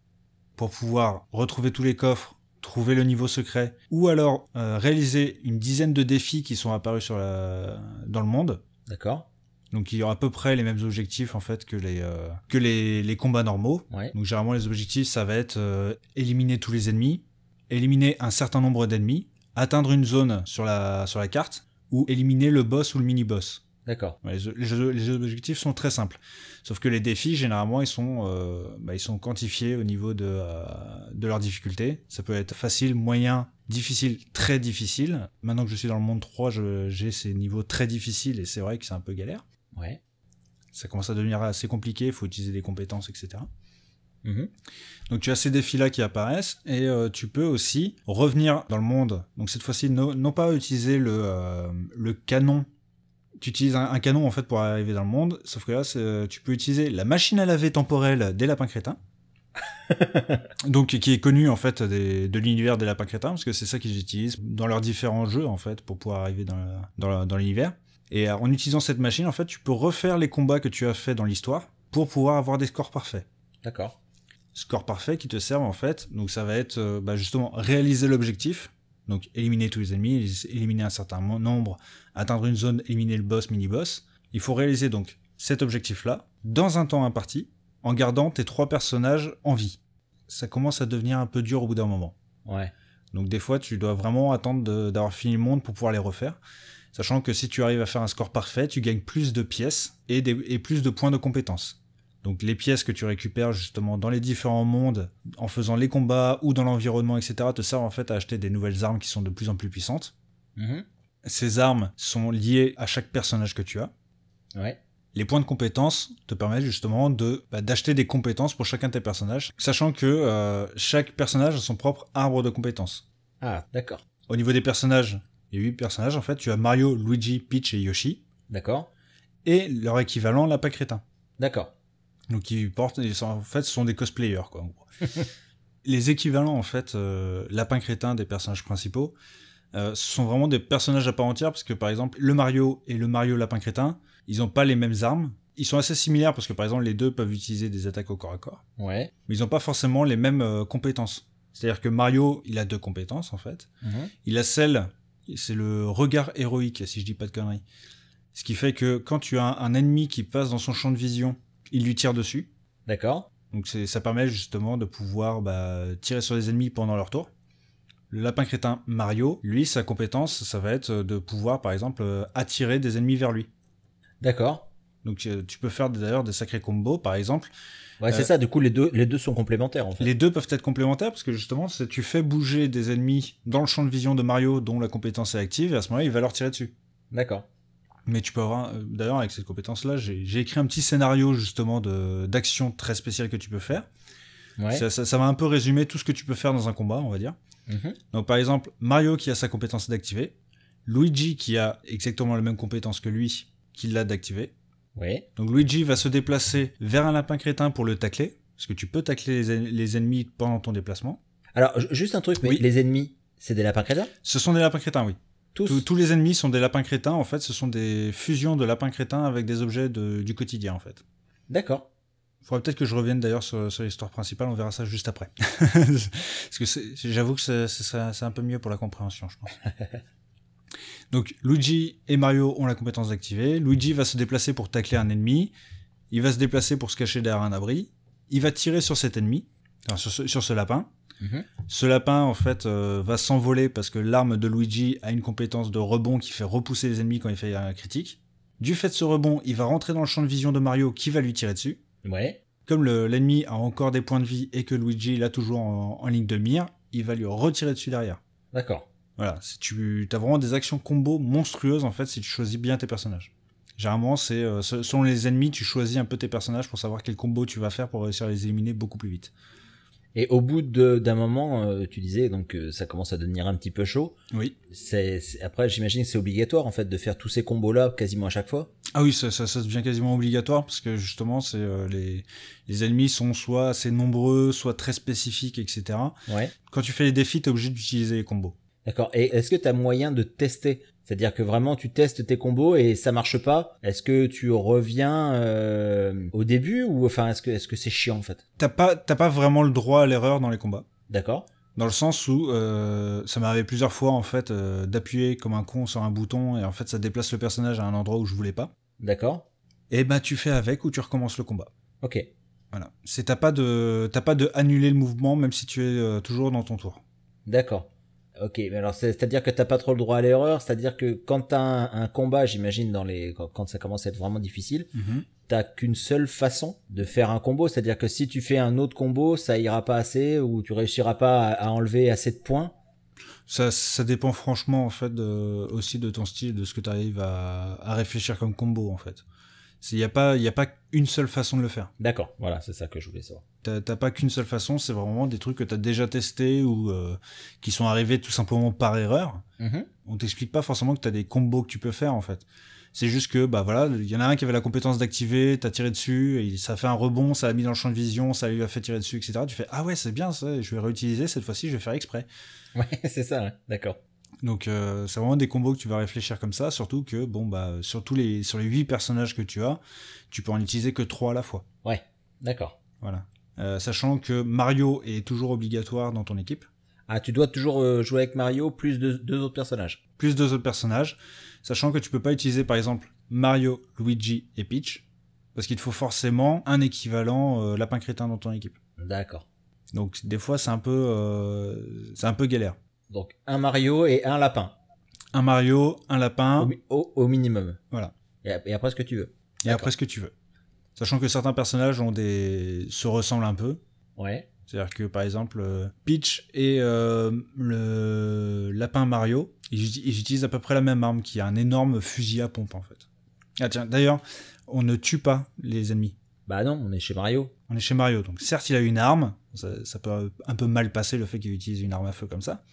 pour pouvoir retrouver tous les coffres, trouver le niveau secret, ou alors euh, réaliser une dizaine de défis qui sont apparus sur la... dans le monde. D'accord. Donc il y aura à peu près les mêmes objectifs en fait que les euh, que les, les combats normaux. Ouais. Donc généralement les objectifs ça va être euh, éliminer tous les ennemis, éliminer un certain nombre d'ennemis, atteindre une zone sur la sur la carte ou éliminer le boss ou le mini boss. D'accord. Ouais, les, les- les objectifs sont très simples. Sauf que les défis, généralement, ils sont, euh, bah, ils sont quantifiés au niveau de, de leur difficulté. Ça peut être facile, moyen, difficile, très difficile. Maintenant que je suis dans le monde 3, je- j'ai ces niveaux très difficiles et c'est vrai que c'est un peu galère. Ouais. Ça commence à devenir assez compliqué, il faut utiliser des compétences, etc. Mhm. Donc tu as ces défis-là qui apparaissent et euh, tu peux aussi revenir dans le monde. Donc cette fois-ci, no- non pas utiliser le, euh, le canon. Tu utilises un, un canon en fait pour arriver dans le monde, sauf que là, euh, tu peux utiliser la machine à laver temporelle des lapins crétins. Donc qui est connue en fait des- de l'univers des lapins crétins parce que c'est ça qu'ils utilisent dans leurs différents jeux en fait pour pouvoir arriver dans l'univers. Et euh, en utilisant cette machine, en fait, tu peux refaire les combats que tu as fait dans l'histoire pour pouvoir avoir des scores parfaits D'accord. score parfait qui te servent en fait. Donc ça va être euh, bah, justement réaliser l'objectif, donc éliminer tous les ennemis, éliminer un certain nombre, atteindre une zone, éliminer le boss, mini-boss. Il faut réaliser donc cet objectif-là dans un temps imparti, en gardant tes trois personnages en vie. Ça commence à devenir un peu dur au bout d'un moment. Ouais. Donc des fois, tu dois vraiment attendre d'avoir fini le monde pour pouvoir les refaire. Sachant que si tu arrives à faire un score parfait, tu gagnes plus de pièces et, des- et plus de points de compétences. Donc les pièces que tu récupères justement dans les différents mondes, en faisant les combats ou dans l'environnement, etc., te servent en fait à acheter des nouvelles armes qui sont de plus en plus puissantes. Mhm. Ces armes sont liées à chaque personnage que tu as. Ouais. les points de compétences te permettent justement de bah, d'acheter des compétences pour chacun de tes personnages, sachant que euh, chaque personnage a son propre arbre de compétences. Ah, d'accord. Au niveau des personnages, a 8 personnages en fait, tu as Mario, Luigi, Peach et Yoshi, D'accord. et leur équivalent Lapin Crétin. D'accord. Donc ils portent, ils sont- en fait, ce sont des cosplayers quoi. En gros. les équivalents en fait, euh, Lapin Crétin des personnages principaux, euh, ce sont vraiment des personnages à part entière parce que par exemple le Mario et le Mario Lapin Crétin, ils n'ont pas les mêmes armes. Ils sont assez similaires parce que par exemple les deux peuvent utiliser des attaques au corps à corps, Ouais. mais ils n'ont pas forcément les mêmes euh, compétences. C'est-à-dire que Mario, il a deux compétences en fait. Mhm. Il a celle, c'est le regard héroïque, si je dis pas de conneries. Ce qui fait que quand tu as un ennemi qui passe dans son champ de vision, il lui tire dessus. D'accord. Donc ça permet justement de pouvoir bah, tirer sur les ennemis pendant leur tour. Le lapin crétin Mario, lui, sa compétence, ça va être de pouvoir, par exemple, euh, attirer des ennemis vers lui. D'accord. Donc euh, tu peux faire d'ailleurs des sacrés combos, par exemple. Ouais, c'est Euh, ça. Du coup, les deux, les deux sont complémentaires en fait. Les deux peuvent être complémentaires parce que justement, tu fais bouger des ennemis dans le champ de vision de Mario dont la compétence est active et à ce moment-là, il va leur tirer dessus. D'accord. Mais tu peux avoir, euh, d'ailleurs, avec cette compétence-là, j'ai écrit un petit scénario justement d'action très spéciale que tu peux faire. Ouais. Ça, ça- ça va un peu résumer tout ce que tu peux faire dans un combat, on va dire. Mhm. Donc par exemple, Mario qui a sa compétence d'activer, Luigi qui a exactement la même compétence que lui, qui l'a d'activer. Ouais. Donc Luigi va se déplacer vers un lapin crétin pour le tacler, parce que tu peux tacler les, en- les ennemis pendant ton déplacement. Alors, ju- juste un truc, mais Oui. les ennemis, c'est des lapins crétins? Ce sont des lapins crétins, oui. Tous Tous- tous les ennemis sont des lapins crétins, en fait, ce sont des fusions de lapins crétins avec des objets de- du quotidien, en fait. D'accord. Faudrait peut-être que je revienne d'ailleurs sur, sur l'histoire principale, on verra ça juste après. Parce que j'avoue que c'est un peu mieux pour la compréhension, je pense. Donc Luigi et Mario ont la compétence d'activer. Luigi va se déplacer pour tacler un ennemi. Il va se déplacer pour se cacher derrière un abri. Il va tirer sur cet ennemi, enfin, sur, ce, sur ce lapin. Mhm. Ce lapin, en fait, euh, va s'envoler parce que l'arme de Luigi a une compétence de rebond qui fait repousser les ennemis quand il fait un critique. Du fait de ce rebond, il va rentrer dans le champ de vision de Mario qui va lui tirer dessus. Ouais. Comme le- l'ennemi a encore des points de vie et que Luigi l'a toujours en, en ligne de mire, il va lui retirer dessus derrière. D'accord. Voilà, si tu as vraiment des actions combo monstrueuses en fait si tu choisis bien tes personnages. Généralement, c'est euh, se- selon les ennemis, tu choisis un peu tes personnages pour savoir quel combo tu vas faire pour réussir à les éliminer beaucoup plus vite. Et au bout de- d'un moment, euh, tu disais donc euh, ça commence à devenir un petit peu chaud. Oui. C'est c'est- après j'imagine que c'est obligatoire en fait de faire tous ces combos là quasiment à chaque fois. Ah oui, ça, ça, ça devient quasiment obligatoire parce que justement, c'est euh, les, les ennemis sont soit assez nombreux, soit très spécifiques, etc. Ouais. Quand tu fais les défis, t'es obligé d'utiliser les combos. D'accord. Et est-ce que tu as moyen de tester? C'est-à-dire que vraiment tu testes tes combos et ça marche pas? Est-ce que tu reviens euh, au début ou enfin est-ce que est-ce que c'est chiant en fait? T'as pas, t'as pas vraiment le droit à l'erreur dans les combats. D'accord. Dans le sens où euh, ça m'est arrivé plusieurs fois en fait euh, d'appuyer comme un con sur un bouton et en fait ça déplace le personnage à un endroit où je voulais pas. D'accord. Et bah tu fais avec ou tu recommences le combat. Ok. Voilà. C'est t'as pas de t'as pas de annuler le mouvement même si tu es euh, toujours dans ton tour. D'accord. Ok, mais alors c'est- c'est-à-dire que t'as pas trop le droit à l'erreur, c'est-à-dire que quand t'as un, un combat, j'imagine dans les quand, quand ça commence à être vraiment difficile, t'as qu'une seule façon de faire un combo, c'est-à-dire que si tu fais un autre combo, ça ira pas assez ou tu réussiras pas à, à enlever assez de points? Ça, ça dépend franchement en fait de, aussi de ton style, de ce que tu arrives à, à réfléchir comme combo en fait. Il n'y a, pas- y a pas une seule façon de le faire. D'accord, voilà, c'est ça que je voulais savoir. T'as pas qu'une seule façon, c'est vraiment des trucs que tu as déjà testés ou euh, qui sont arrivés tout simplement par erreur. On t'explique pas forcément que tu as des combos que tu peux faire en fait. C'est juste que bah voilà, il y en a un qui avait la compétence d'activer, t'as tiré dessus, et ça fait un rebond, ça l'a mis dans le champ de vision, ça lui a fait tirer dessus, etc. Tu fais ah ouais c'est bien ça, je vais réutiliser cette fois-ci, je vais faire exprès. Ouais, c'est ça, ouais. d'accord. Donc euh, c'est vraiment des combos que tu vas réfléchir comme ça, surtout que bon bah sur tous les sur les huit personnages que tu as, tu peux en utiliser que trois à la fois. Ouais, d'accord. Voilà. Euh, sachant que Mario est toujours obligatoire dans ton équipe, Ah, tu dois toujours euh, jouer avec Mario plus de deux autres personnages. plus deux autres personnages, sachant que tu peux pas utiliser par exemple Mario, Luigi et Peach, parce qu'il te faut forcément un équivalent euh, lapin crétin dans ton équipe. D'accord. Donc des fois c'est un peu euh, c'est un peu galère. Donc un Mario et un lapin Un Mario, un lapin, au- au minimum. voilà. Et, ap- et après ce que tu veux. Et après ce que tu veux. Sachant que certains personnages ont des se ressemblent un peu. Ouais. C'est-à-dire que par exemple euh, Peach et euh, le lapin Mario, ils, uti- ils utilisent à peu près la même arme qui a un énorme fusil à pompe en fait. Ah tiens, d'ailleurs, on ne tue pas les ennemis. Bah non, on est chez Mario. On est chez Mario, donc certes il a une arme, ça, ça peut un peu mal passer le fait qu'il utilise une arme à feu comme ça.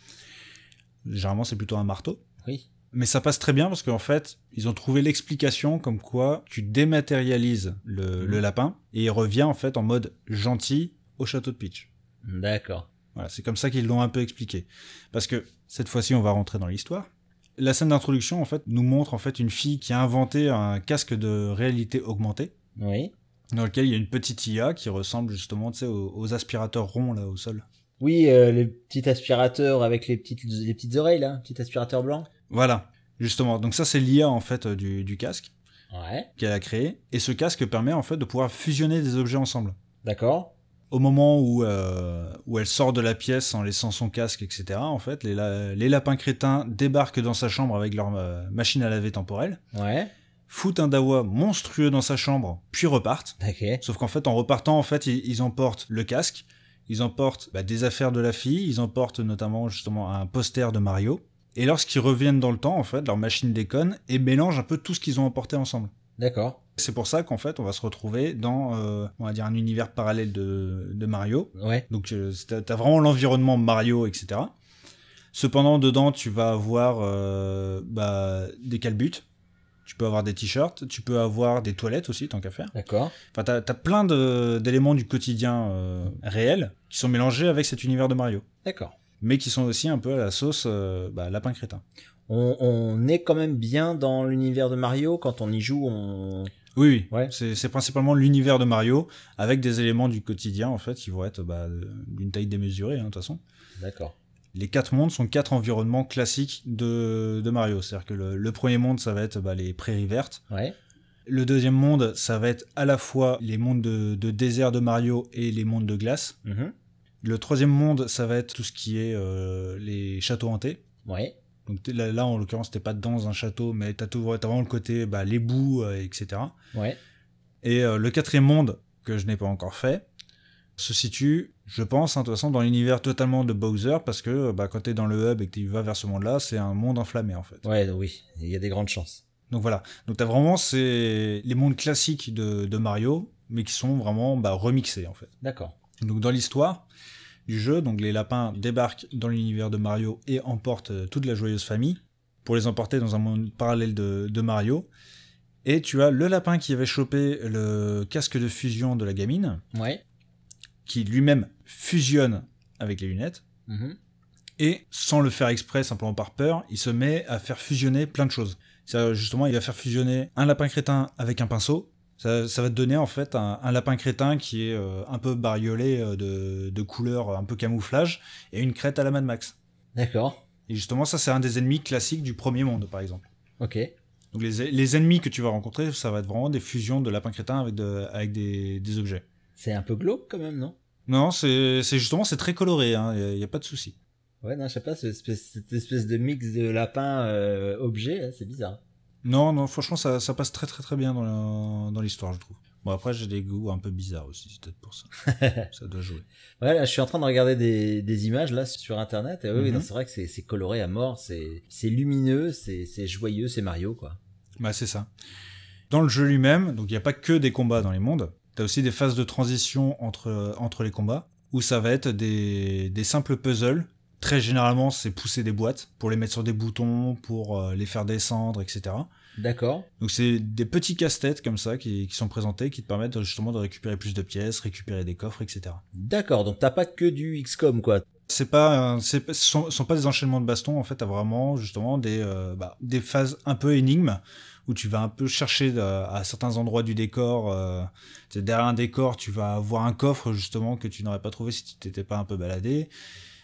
Généralement c'est plutôt un marteau. Oui. Mais ça passe très bien parce qu'en fait, ils ont trouvé l'explication comme quoi tu dématérialises le, le lapin et il revient en fait en mode gentil au château de Peach. D'accord. Voilà, c'est comme ça qu'ils l'ont un peu expliqué. Parce que cette fois-ci, on va rentrer dans l'histoire. La scène d'introduction, en fait, nous montre en fait une fille qui a inventé un casque de réalité augmentée, Oui. dans lequel il y a une petite IA qui ressemble justement, tu sais, aux, aux aspirateurs ronds là au sol. Oui, euh, le petit aspirateur avec les petites, les petites oreilles là, petit aspirateur blanc. Voilà, justement. Donc ça, c'est l'IA en fait euh, du, du casque Ouais. qu'elle a créé, et ce casque permet en fait de pouvoir fusionner des objets ensemble. D'accord. Au moment où, euh, où elle sort de la pièce en laissant son casque, etc., en fait, les, la- les lapins crétins débarquent dans sa chambre avec leur euh, machine à laver temporelle, Ouais. foutent un dawa monstrueux dans sa chambre, puis repartent. Ok. Sauf qu'en fait, en repartant, en fait, ils, ils emportent le casque, ils emportent bah, des affaires de la fille, ils emportent notamment justement un poster de Mario. Et lorsqu'ils reviennent dans le temps, en fait, leur machine déconne et mélange un peu tout ce qu'ils ont emporté ensemble. D'accord. C'est pour ça qu'en fait, on va se retrouver dans, euh, on va dire, un univers parallèle de, de Mario. Ouais. Donc, euh, t'as t'as vraiment l'environnement Mario, etc. Cependant, dedans, tu vas avoir euh, bah, des calbutes, tu peux avoir des t-shirts, tu peux avoir des toilettes aussi, tant qu'à faire. D'accord. Enfin, t'as as plein de- d'éléments du quotidien euh, réel qui sont mélangés avec cet univers de Mario, D'accord. mais qui sont aussi un peu à la sauce euh, bah, lapin crétin. On, on est quand même bien dans l'univers de Mario quand on y joue. On. Oui, oui. Ouais. C'est c'est principalement l'univers de Mario avec des éléments du quotidien en fait qui vont être bah, d'une taille démesurée hein, de toute façon. D'accord. Les quatre mondes sont quatre environnements classiques de, de Mario. C'est-à-dire que le, le premier monde, ça va être bah, les prairies vertes. Ouais. Le deuxième monde, ça va être à la fois les mondes de, de désert de Mario et les mondes de glace. Mhm. Le troisième monde, ça va être tout ce qui est euh, les châteaux hantés. Ouais. Donc là, là, en l'occurrence, t'es pas dans un château, mais t'as vraiment le côté bah, les bouts, euh, etc. Ouais. Et euh, le quatrième monde, que je n'ai pas encore fait, se situe, je pense, hein, de toute façon, dans l'univers totalement de Bowser, parce que bah, quand t'es dans le hub et que tu vas vers ce monde-là, c'est un monde enflammé, en fait. Ouais. Oui. Il y a des grandes chances. Donc voilà. Donc t'as vraiment ces... les mondes classiques de, de Mario, mais qui sont vraiment bah, remixés, en fait. D'accord. Donc dans l'histoire du jeu, donc les lapins débarquent dans l'univers de Mario et emportent euh, toute la joyeuse famille pour les emporter dans un monde parallèle de, de Mario. Et tu as le lapin qui avait chopé le casque de fusion de la gamine, Ouais. Qui lui-même fusionne avec les lunettes. Mhm. Et sans le faire exprès, simplement par peur, il se met à faire fusionner plein de choses. Justement, il va faire fusionner un lapin crétin avec un pinceau. Ça, ça va te donner en fait un, un lapin crétin qui est euh, un peu bariolé euh, de, de couleurs un peu camouflage et une crête à la Mad Max. D'accord. Et justement, ça c'est un des ennemis classiques du premier monde, par exemple. Ok. Donc les, les ennemis que tu vas rencontrer, ça va être vraiment des fusions de lapins crétins avec, de, avec des, des objets. C'est un peu glauque quand même, non? Non, c'est justement c'est très coloré, il hein, n'y a, pas de souci. Ouais, non, je sais pas, cette espèce, cette espèce de mix de lapin euh, là, c'est bizarre. Non, non, franchement, ça, ça passe très très très bien dans l'histoire, je trouve. Bon, après, j'ai des goûts un peu bizarres aussi, c'est peut-être pour ça. ça doit jouer. Ouais, là, je suis en train de regarder des, des images là sur internet. Et oui, non, c'est vrai que c'est coloré à mort, c'est lumineux, c'est c'est joyeux, c'est Mario quoi. Bah, c'est ça. Dans le jeu lui-même, donc il n'y a pas que des combats dans les mondes, t'as aussi des phases de transition entre, entre les combats, où ça va être des, des simples puzzles. Très généralement, c'est pousser des boîtes pour les mettre sur des boutons, pour euh, les faire descendre, etc. D'accord. Donc c'est des petits casse-têtes comme ça qui, qui sont présentés, qui te permettent justement de récupérer plus de pièces, récupérer des coffres, etc. D'accord, donc t'as pas que du XCOM quoi. C'est pas, un- c'est pas- ce sont, sont pas des enchaînements de bastons en fait, t'as vraiment justement des, euh, bah, des phases un peu énigmes où tu vas un peu chercher euh, à certains endroits du décor. Euh, derrière un décor, tu vas avoir un coffre justement que tu n'aurais pas trouvé si tu t'étais pas un peu baladé.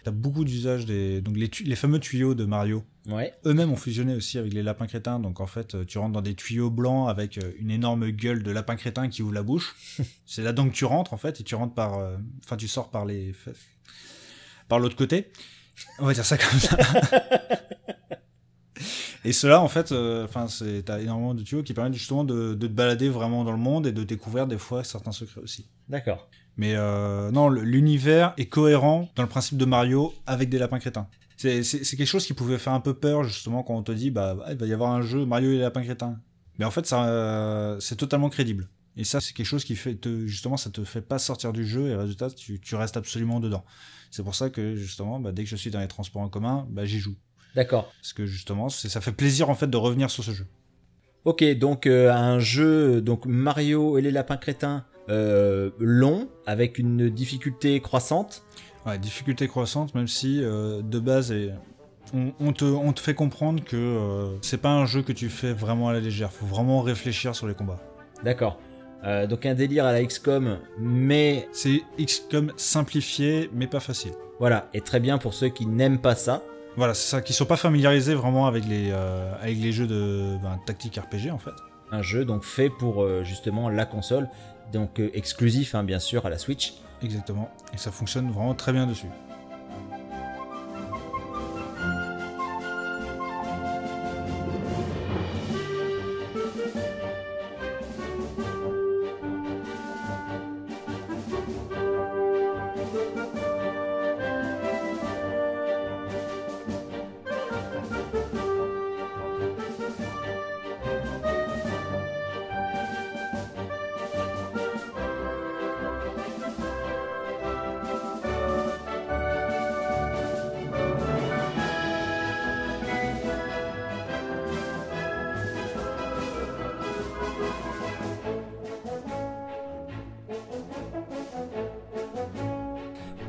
T'as beaucoup d'usage des, donc les, tu- les fameux tuyaux de Mario. Ouais. Eux-mêmes ont fusionné aussi avec les lapins crétins, donc en fait, tu rentres dans des tuyaux blancs avec euh, une énorme gueule de lapin crétin qui ouvre la bouche. C'est là-dedans que tu rentres en fait, et tu rentres par, euh, enfin, tu sors par les, fesses. Par l'autre côté. On va dire ça comme ça. et cela, en fait, euh, enfin, c'est t'as énormément de tuyaux qui permettent justement de, de te balader vraiment dans le monde et de découvrir des fois certains secrets aussi. D'accord. Mais euh, non, l'univers est cohérent dans le principe de Mario avec des lapins crétins. C'est c'est- c'est quelque chose qui pouvait faire un peu peur justement quand on te dit bah ah, il va y avoir un jeu Mario et les lapins crétins. Mais en fait, ça, euh, c'est totalement crédible. Et ça, c'est quelque chose qui fait, te, justement, ça te fait pas sortir du jeu et résultat, tu, tu restes absolument dedans. C'est pour ça que justement, bah, dès que je suis dans les transports en commun, bah, j'y joue. D'accord. Parce que justement, ça fait plaisir en fait de revenir sur ce jeu. Ok, donc euh, un jeu, donc Mario et les lapins crétins, euh, long, avec une difficulté croissante. Ouais, difficulté croissante, même si euh, de base, et on, on te, on te fait comprendre que c'est pas un jeu que tu fais vraiment à la légère. Faut vraiment réfléchir sur les combats. D'accord. Euh, donc un délire à la XCOM, mais C'est XCOM simplifié, mais pas facile. voilà, et très bien pour ceux qui n'aiment pas ça. Voilà, c'est ça, qui sont pas familiarisés vraiment avec les, euh, avec les jeux de ben, tactique RPG en fait. Un jeu donc fait pour euh, justement la console, donc exclusif hein, bien sûr à la Switch. Exactement. Et ça fonctionne vraiment très bien dessus.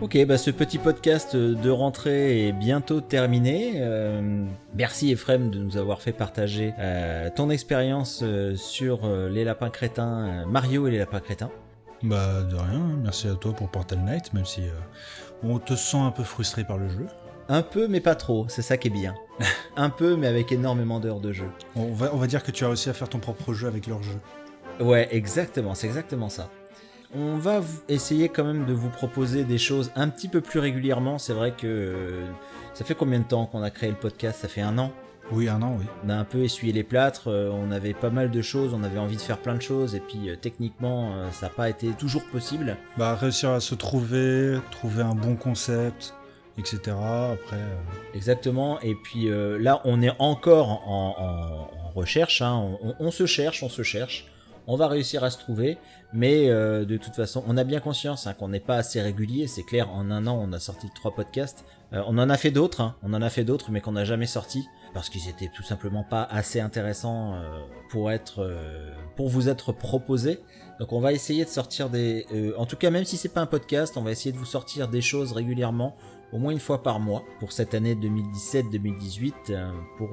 Ok, bah ce petit podcast de rentrée est bientôt terminé. Euh, merci Ephraim de nous avoir fait partager euh, ton expérience euh, sur les lapins crétins, Mario et les lapins crétins. Bah de rien, merci à toi pour Portal Knight, même si on te sent un peu frustré par le jeu. Un peu mais pas trop, c'est ça qui est bien. Un peu mais avec énormément d'heures de jeu. On va, on va dire que tu as réussi à faire ton propre jeu avec leur jeu. Ouais, exactement, c'est exactement ça. On va essayer quand même de vous proposer des choses un petit peu plus régulièrement. C'est vrai que euh, ça fait combien de temps qu'on a créé le podcast? Ça fait un an? Oui, un an, oui. On a un peu essuyé les plâtres, euh, on avait pas mal de choses, on avait envie de faire plein de choses, et puis euh, techniquement, ça n'a pas été toujours possible. Bah réussir à se trouver, trouver un bon concept, etc. Après, Exactement, et puis là, on est encore en, en- en recherche, hein. on, on- on se cherche, on se cherche, on va réussir à se trouver, mais euh, de toute façon, on a bien conscience hein, qu'on n'est pas assez régulier, c'est clair, en un an, on a sorti trois podcasts, Euh, on en a fait d'autres, hein. on en a fait d'autres, mais qu'on n'a jamais sorti, parce qu'ils étaient tout simplement pas assez intéressants euh, pour être, euh, pour vous être proposés. Donc on va essayer de sortir des, euh, en tout cas même si c'est pas un podcast, on va essayer de vous sortir des choses régulièrement au moins une fois par mois pour cette année 2017-2018 euh, pour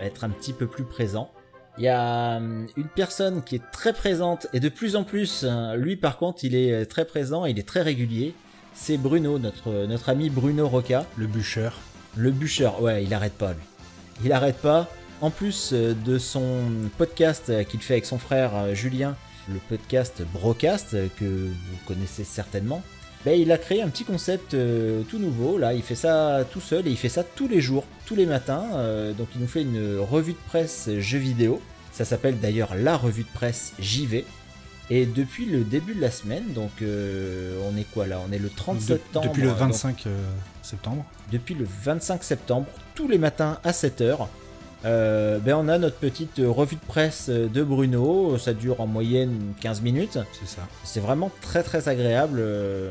être un petit peu plus présent. Il y a euh, une personne qui est très présente et de plus en plus, euh, lui par contre il est euh, très présent, il est très régulier. C'est Bruno, notre, notre ami Bruno Roca, le bûcheur. le bûcheur. Ouais, il arrête pas lui. Il arrête pas. En plus de son podcast qu'il fait avec son frère Julien, le podcast Brocast que vous connaissez certainement, ben, il a créé un petit concept euh, tout nouveau. Là, il fait ça tout seul et il fait ça tous les jours, tous les matins. Euh, donc, il nous fait une revue de presse jeux vidéo. Ça s'appelle d'ailleurs la revue de presse JV. Et depuis le début de la semaine, donc euh, on est quoi là? On est le 30 De- septembre. depuis le donc- 25 euh, septembre. depuis le 25 septembre, tous les matins à 7h. Ben on a notre petite euh, revue de presse euh, de Bruno, ça dure en moyenne 15 minutes. C'est ça. C'est vraiment très très agréable. euh,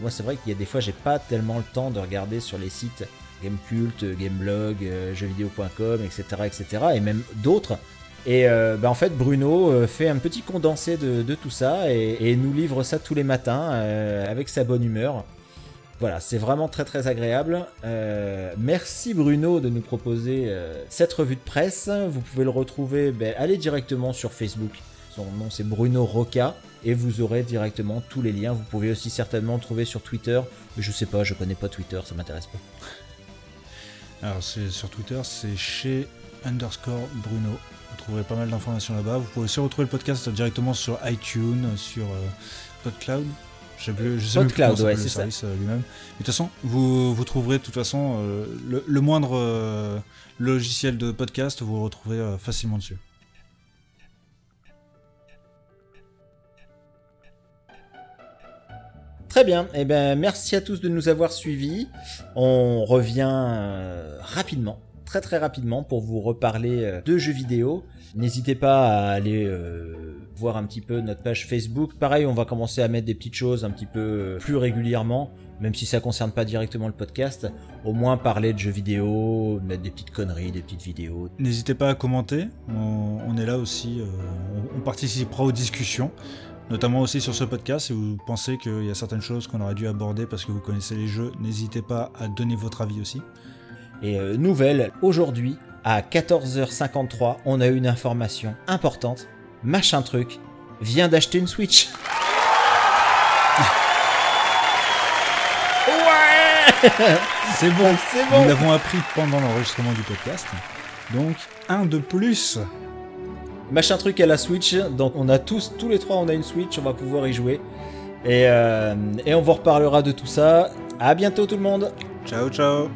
moi c'est vrai qu'il y a des fois j'ai pas tellement le temps de regarder sur les sites Gamecult, Gameblog, euh, jeuxvideo.com, etc., etc. et même d'autres. Et euh, ben, en fait Bruno euh, fait un petit condensé de, de tout ça et, et nous livre ça tous les matins euh, avec sa bonne humeur. Voilà, c'est vraiment très très agréable. Euh, merci Bruno de nous proposer euh, cette revue de presse. Vous pouvez le retrouver, ben, allez directement sur Facebook. Son nom c'est Bruno Roca et vous aurez directement tous les liens. Vous pouvez aussi certainement le trouver sur Twitter. Je sais pas, je connais pas Twitter, ça m'intéresse pas. Alors c'est sur Twitter, c'est chez underscore Bruno. Vous trouverez pas mal d'informations là-bas. Vous pouvez aussi retrouver le podcast directement sur iTunes, sur euh, PodCloud. Je sais plus, je sais plus ouais, le service euh, lui-même. De toute façon, vous, vous trouverez de toute façon euh, le, le moindre euh, logiciel de podcast, vous le retrouvez euh, facilement dessus. Très bien, et ben merci à tous de nous avoir suivis. On revient rapidement, très très rapidement pour vous reparler euh, de jeux vidéo. N'hésitez pas à aller euh, voir un petit peu notre page Facebook. Pareil, on va commencer à mettre des petites choses un petit peu euh, plus régulièrement, même si ça concerne pas directement le podcast. Au moins parler de jeux vidéo, mettre des petites conneries, des petites vidéos. N'hésitez pas à commenter, on, est là aussi, on participera aux discussions, notamment aussi sur ce podcast. Si vous pensez qu'il y a certaines choses qu'on aurait dû aborder parce que vous connaissez les jeux, n'hésitez pas à donner votre avis aussi. Et euh, nouvelle, aujourd'hui, à 14h53, on a eu une information importante. Machin truc vient d'acheter une Switch. ouais C'est bon, C'est nous bon l'avons appris pendant l'enregistrement du podcast. Donc, un de plus. Machin truc à la Switch, donc on a tous, tous les trois, on a une Switch, on va pouvoir y jouer. Et, euh, et on vous reparlera de tout ça. À bientôt tout le monde Ciao, ciao.